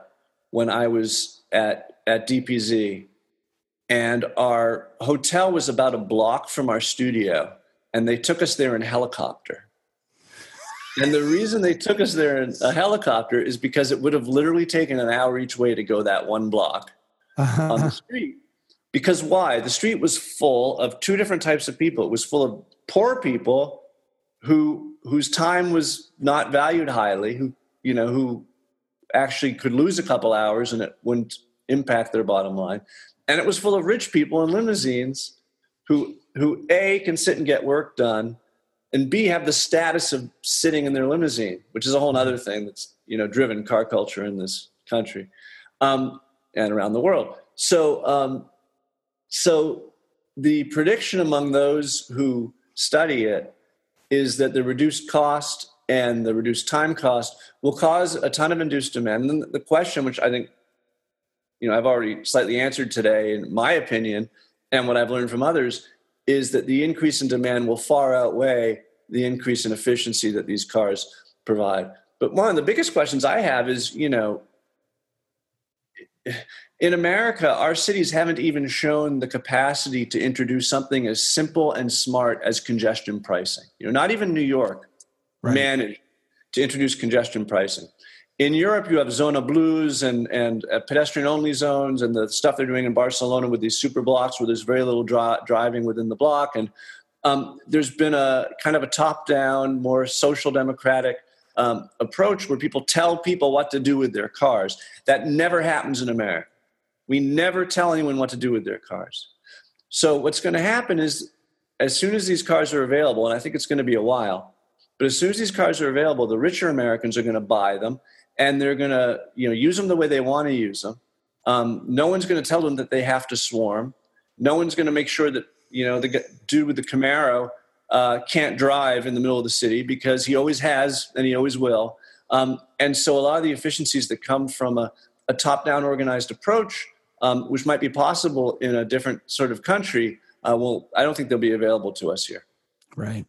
C: when I was at at DPZ, and our hotel was about a block from our studio, and they took us there in helicopter. And the reason they took us there in a helicopter is because it would have literally taken an hour each way to go that one block uh-huh. on the street. Because why? The street was full of two different types of people. It was full of poor people who whose time was not valued highly, who you know, who actually could lose a couple hours and it wouldn't impact their bottom line. And it was full of rich people in limousines who who A can sit and get work done and B have the status of sitting in their limousine, which is a whole other thing that's you know driven car culture in this country um, and around the world. So um, so the prediction among those who study it is that the reduced cost and the reduced time cost will cause a ton of induced demand. And the question, which I think you know I've already slightly answered today, in my opinion, and what I've learned from others, is that the increase in demand will far outweigh the increase in efficiency that these cars provide. But one of the biggest questions I have is, you know, in America, our cities haven't even shown the capacity to introduce something as simple and smart as congestion pricing. You know, not even New York right. managed to introduce congestion pricing. In Europe, you have zona blues and, and uh, pedestrian only zones and the stuff they're doing in Barcelona with these super blocks where there's very little dri- driving within the block. And um, there's been a kind of a top down, more social democratic um, approach where people tell people what to do with their cars. That never happens in America. We never tell anyone what to do with their cars. So, what's going to happen is as soon as these cars are available, and I think it's going to be a while, but as soon as these cars are available, the richer Americans are going to buy them and they're going to you know use them the way they want to use them. Um, no one's going to tell them that they have to swarm. No one's going to make sure that you know the dude with the Camaro uh, can't drive in the middle of the city because he always has and he always will. Um, and so a lot of the efficiencies that come from a, a top-down organized approach, um, which might be possible in a different sort of country, uh, well, I don't think they'll be available to us here.
A: Right.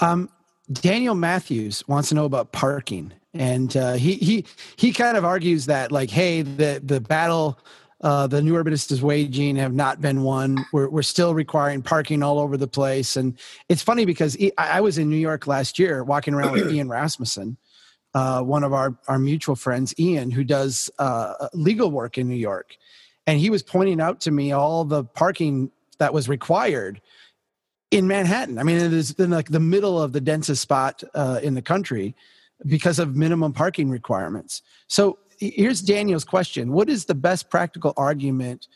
A: Um, Daniel Matthews wants to know about parking and uh, he he he kind of argues that like hey the the battle uh, the new urbanists is waging have not been won we're, we're still requiring parking all over the place and it's funny because i was in new york last year walking around with ian rasmussen uh, one of our, our mutual friends ian who does uh, legal work in new york and he was pointing out to me all the parking that was required in manhattan i mean it is in like the middle of the densest spot uh, in the country because of minimum parking requirements. So here's Daniel's question What is the best practical argument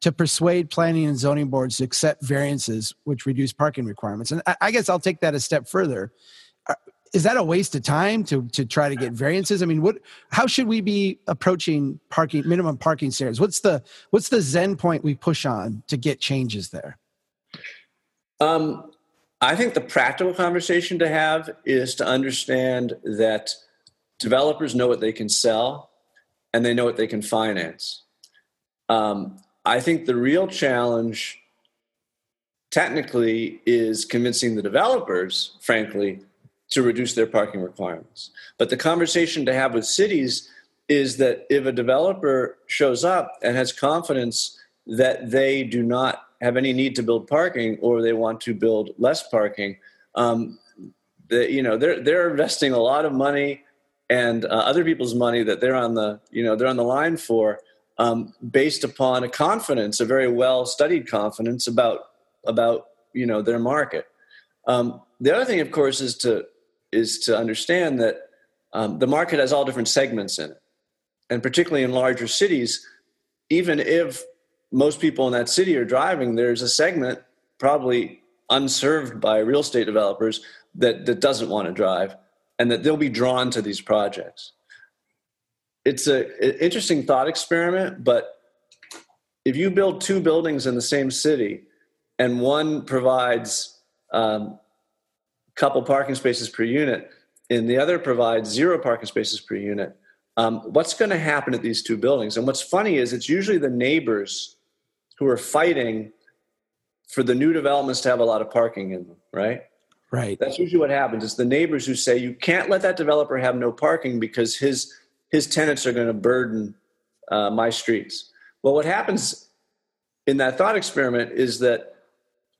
A: to persuade planning and zoning boards to accept variances which reduce parking requirements? And I guess I'll take that a step further. Is that a waste of time to, to try to get variances? I mean, what? How should we be approaching parking minimum parking standards? What's the what's the Zen point we push on to get changes there?
C: Um, I think the practical conversation to have is to understand that developers know what they can sell and they know what they can finance. Um, I think the real challenge technically is convincing the developers, frankly, to reduce their parking requirements. But the conversation to have with cities is that if a developer shows up and has confidence that they do not have any need to build parking or they want to build less parking, um, you know they're they're investing a lot of money and uh, other people's money that they're on the you know they're on the line for um, based upon a confidence, a very well studied confidence about about you know their market. Um, the other thing, of course, is to is to understand that um, the market has all different segments in it, and particularly in larger cities, even if most people in that city are driving, there's a segment probably unserved by real estate developers that, that doesn't want to drive and that they'll be drawn to these projects. It's a, an interesting thought experiment, but if you build two buildings in the same city and one provides um, couple parking spaces per unit and the other provides zero parking spaces per unit, um, what's going to happen at these two buildings? And what's funny is it's usually the neighbors who are fighting for the new developments to have a lot of parking in them, right?
A: Right.
C: That's usually what happens. It's the neighbors who say you can't let that developer have no parking because his his tenants are going to burden uh, my streets. Well, what happens in that thought experiment is that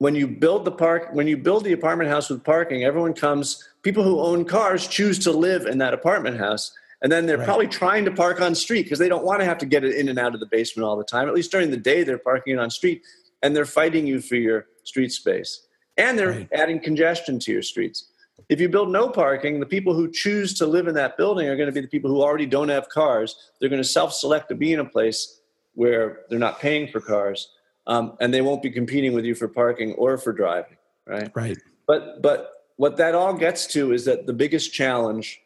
C: when you build the park, when you build the apartment house with parking, everyone comes. People who own cars choose to live in that apartment house, and then they're
A: Right.
C: probably trying to park on street because they don't want to have to get it in and out of the basement all the time. At least during the day, they're parking it on street, and they're fighting you for your street space, and they're
A: Right.
C: adding congestion to your streets. If you build no parking, the people who choose to live in that building are going to be the people who already don't have cars. They're going to self-select to be in a place where they're not paying for cars, um, and they won't be competing with you for parking or for driving. Right.
A: Right.
C: But but what that all gets to is that the biggest challenge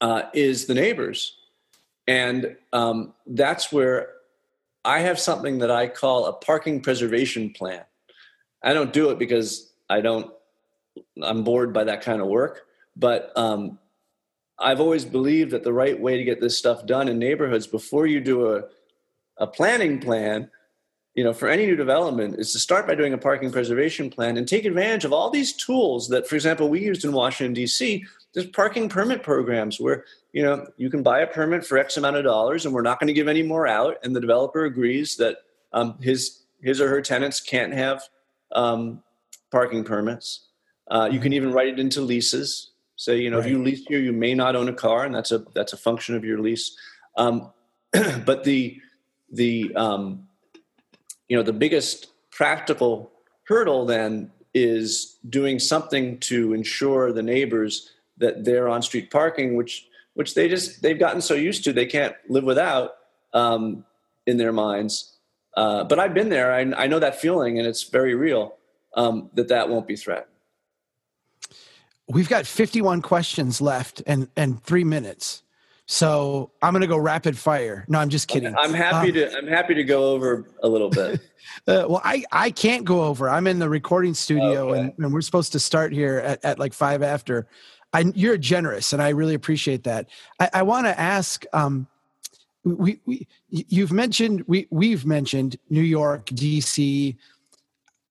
C: uh, is the neighbors, and um, that's where I have something that I call a parking preservation plan. I don't do it because I don't. I'm bored by that kind of work, but um, I've always believed that the right way to get this stuff done in neighborhoods before you do a a planning plan you know, for any new development is to start by doing a parking preservation plan and take advantage of all these tools that, for example, we used in Washington, D.C. There's parking permit programs where, you know, you can buy a permit for X amount of dollars and we're not going to give any more out. And the developer agrees that um, his, his or her tenants can't have um, parking permits. Uh, you can even write it into leases. Say, you know, if you lease here, you may not own a car, and that's a that's a function of your lease. Um, but the the um, you know the biggest practical hurdle then is doing something to ensure the neighbors that they're on street parking which which they just they've gotten so used to they can't live without um, in their minds uh, but i've been there I, I know that feeling and it's very real um, that that won't be threatened
A: We've got 51 questions left and and three minutes. So I'm going to go rapid fire. No, I'm just kidding.
C: i'm happy
A: Um,
C: to i'm happy to go over a little bit
A: Uh, well, I, I can't go over. I'm in the recording studio
C: Okay.
A: and, and we're supposed to start here at, at like five after. I, you're generous and I really appreciate that. I, I want to ask, um, we, we, you've mentioned, we, we've mentioned New York, DC.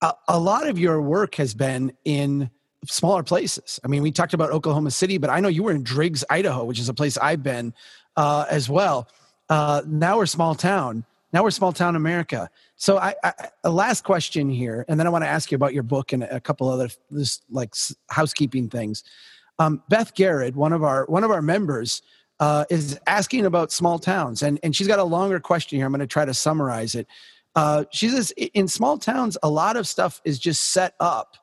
A: A, a lot of your work has been in smaller places. I mean, we talked about Oklahoma City, but I know you were in Driggs, Idaho, which is a place I've been uh, as well. Uh, now we're small town. Now we're small town America. So, I, I a last question here, and then I want to ask you about your book and a couple other just like housekeeping things. Um, Beth Garrett, one of our one of our members, uh, is asking about small towns, and and she's got a longer question here. I'm going to try to summarize it. Uh, she says, in small towns, a lot of stuff is just set up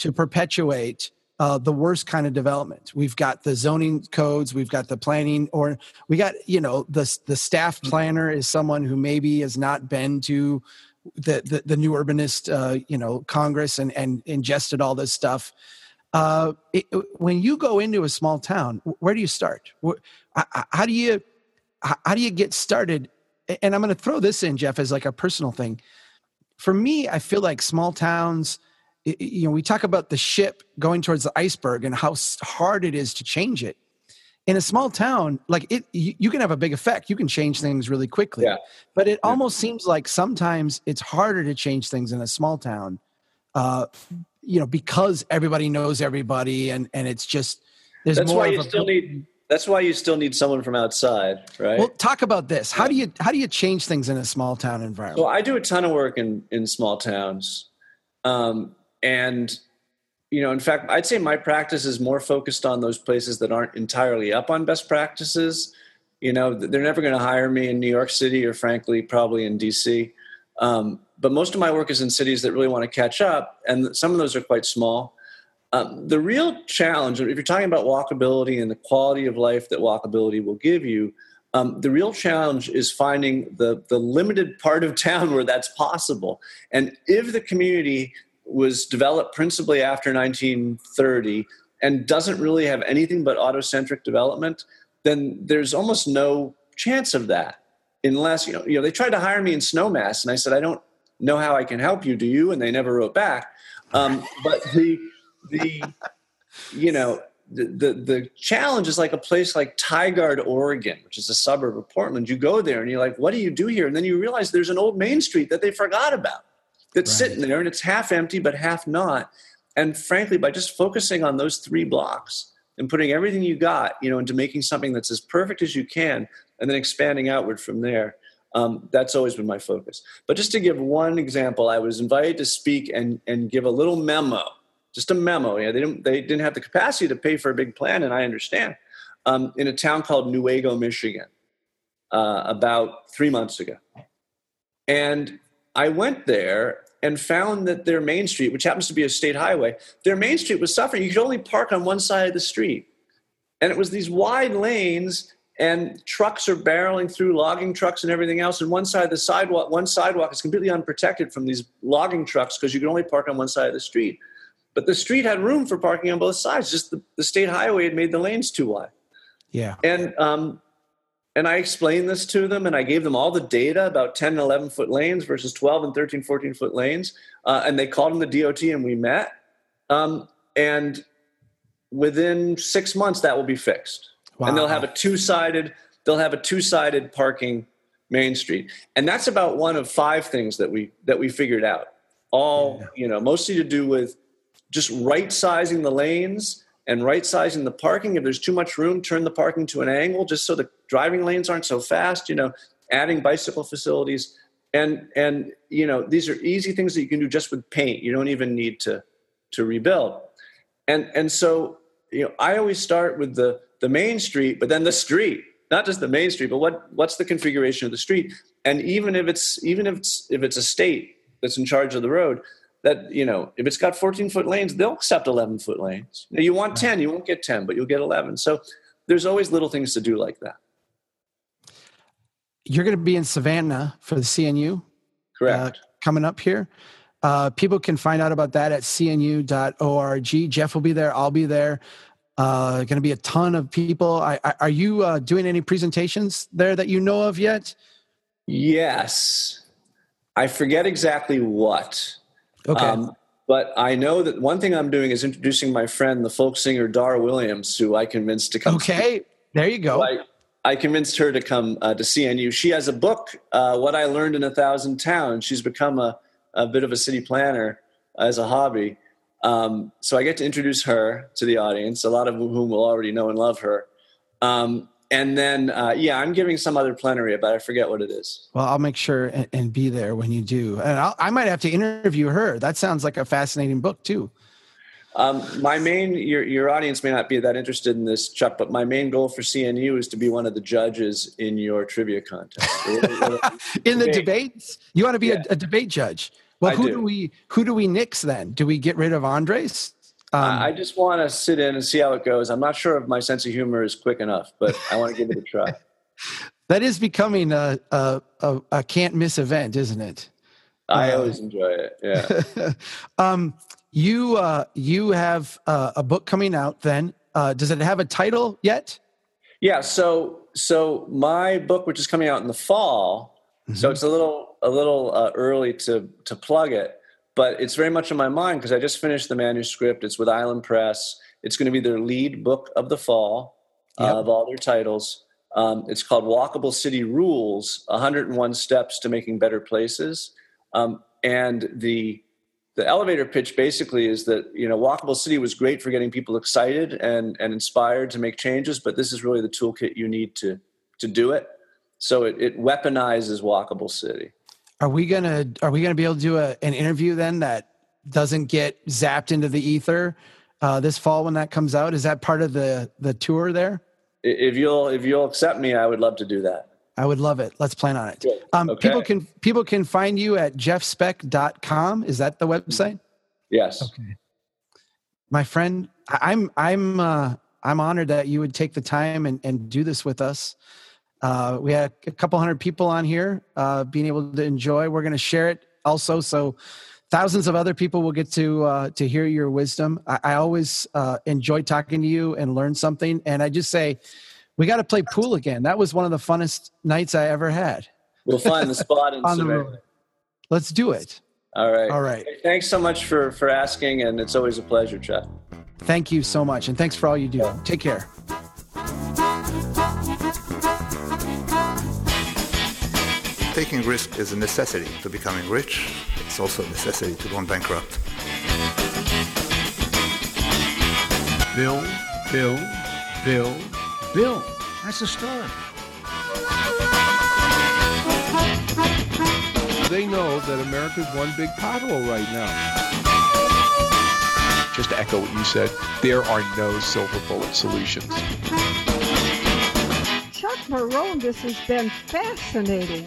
A: to perpetuate uh, the worst kind of development. We've got the zoning codes, we've got the planning, or we got you know the the staff planner is someone who maybe has not been to the the, the new urbanist uh, you know Congress and and ingested all this stuff. Uh, it, when you go into a small town, where do you start? Wh- h- h- How do you how do you get started? And I'm going to throw this in, Jeff, as like a personal thing. For me, I feel like small towns you know we talk about the ship going towards the iceberg and how hard it is to change it. In a small town like it you, you can have a big effect. You can change things really quickly.
C: Yeah.
A: but it almost seems like sometimes it's harder to change things in a small town uh you know because everybody knows everybody and and it's just there's
C: that's
A: more
C: why
A: of
C: you
A: a
C: still need that's why you still need someone from outside right?
A: Well talk about this. How do you how do you change things in a small town environment?
C: Well I do a ton of work in in small towns, um, and you know, in fact, I'd say my practice is more focused on those places that aren't entirely up on best practices. You know, they're never going to hire me in New York City or, frankly, probably in DC. Um, but most of my work is in cities that really want to catch up, and some of those are quite small. Um, the real challenge, if you're talking about walkability and the quality of life that walkability will give you, um, the real challenge is finding the, the limited part of town where that's possible. And if the community was developed principally after 1930 and doesn't really have anything but autocentric development, then there's almost no chance of that. Unless, you know, you know, they tried to hire me in Snowmass, and I said, I don't know how I can help you, do you? And they never wrote back. Um, but the, the, you know, the, the, the challenge is like a place like Tigard, Oregon, which is a suburb of Portland. You go there and you're like, what do you do here? And then you realize there's an old Main Street that they forgot about that's
A: Right.
C: sitting there and it's half empty but half not. And frankly, by just focusing on those three blocks and putting everything you got, you know, into making something that's as perfect as you can, and then expanding outward from there, Um, that's always been my focus. But just to give one example, I was invited to speak and, and give a little memo, just a memo. Yeah, they didn't they didn't have the capacity to pay for a big plan, and I understand. Um, in a town called Newaygo, Michigan, uh, about three months ago, and I went there and found that their main street, which happens to be a state highway, their main street was suffering. You could only park on one side of the street. And it was these wide lanes, and trucks are barreling through, logging trucks and everything else. And one side of the sidewalk, one sidewalk is completely unprotected from these logging trucks because you can only park on one side of the street. But the street had room for parking on both sides. Just the, the state highway had made the lanes too wide.
A: Yeah.
C: And um, and I explained this to them and I gave them all the data about 10 and 11 foot lanes versus 12 and 13, 14 foot lanes. Uh, and they called in the DOT and we met. Um, and within six months, that will be fixed. Wow. And they'll have a two sided, they'll have a two sided parking main street. And that's about one of five things that we, that we figured out. All, yeah. you know, mostly to do with just right sizing the lanes and right sizing the parking. If there's too much room, turn the parking to an angle just so the driving lanes aren't so fast, you know, adding bicycle facilities. And and you know, these are easy things that you can do just with paint. You don't even need to to rebuild. And and so, you know, I always start with the the main street, but then the street, not just the main street, but what what's the configuration of the street? And even if it's even if it's if it's a state that's in charge of the road, that you know if it's got 14 foot lanes they'll accept 11 foot lanes. Now, you want 10 you won't get 10 but you'll get 11 so there's always little things to do like that.
A: You're going to be in savannah for the cnu
C: correct uh,
A: coming up here. Uh, people can find out about that at cnu.org jeff will be there. I'll be there. Uh, going to be a ton of people. I, I, are you uh, doing any presentations there that you know of yet?
C: Yes. I forget exactly what
A: Okay. Um,
C: but I know that one thing I'm doing is introducing my friend, the folk singer Dar Williams, who I convinced to come.
A: Okay, speak. there you go.
C: I, I, convinced her to come uh, to CNU. She has a book, uh, What I Learned in a Thousand Towns. She's become a, a bit of a city planner as a hobby. Um, so I get to introduce her to the audience, a lot of whom will already know and love her. Um, and then uh, yeah i'm giving some other plenary but i forget what it is.
A: Well i'll make sure and, and be there when you do. And I'll, i might have to interview her. That sounds like a fascinating book too.
C: Um, my main your, your audience may not be that interested in this chuck but my main goal for cnu is to be one of the judges in your trivia contest.
A: In the debates? You want to be yeah. a, a, debate judge. Well I who do. do we who do we nix then? Do we get rid of andres
C: um, I just want to sit in and see how it goes. I'm not sure if my sense of humor is quick enough, but I want to give it a try.
A: that is becoming a, a, a, a, can't miss event, isn't it?
C: I uh, always enjoy it. Yeah.
A: um, you uh, you have uh, a book coming out. Then uh, does it have a title yet?
C: Yeah. So so my book, which is coming out in the fall, mm-hmm. so it's a little a little uh, early to to plug it but it's very much in my mind because I just finished the manuscript. It's with Island Press. It's going to be their lead book of the fall yep. uh, of all their titles. Um, it's called Walkable City Rules 101 Steps to Making Better Places. Um, and the the elevator pitch basically is that you know walkable city was great for getting people excited and, and inspired to make changes but this is really the toolkit you need to to do it so it, it weaponizes walkable city
A: are we gonna Are we gonna be able to do a, an interview then that doesn't get zapped into the ether uh, this fall when that comes out? Is that part of the the tour there?
C: If you'll if you'll accept me, I would love to do that.
A: I would love it. Let's plan on it. Um, okay. People can people can find you at jeffspeck.com. Is that the website?
C: Yes.
A: Okay. My friend, I'm I'm uh, I'm honored that you would take the time and, and do this with us. Uh, we had a couple hundred people on here uh, being able to enjoy. We're going to share it also, so thousands of other people will get to uh, to hear your wisdom. I, I always uh, enjoy talking to you and learn something. And I just say, we got to play pool again. That was one of the funnest nights I ever had.
C: We'll find the spot in on the road.
A: Let's do it.
C: All right.
A: All right.
C: Thanks so much for for asking, and it's always a pleasure, Chuck.
A: Thank you so much, and thanks for all you do. Take care.
D: Taking risk is a necessity to becoming rich. It's also a necessity to going bankrupt.
E: Bill, Bill, Bill, Bill. That's the start. they know that America's one big pothole right now.
F: Just to echo what you said, there are no silver bullet solutions.
G: Chuck Marohn, this has been fascinating.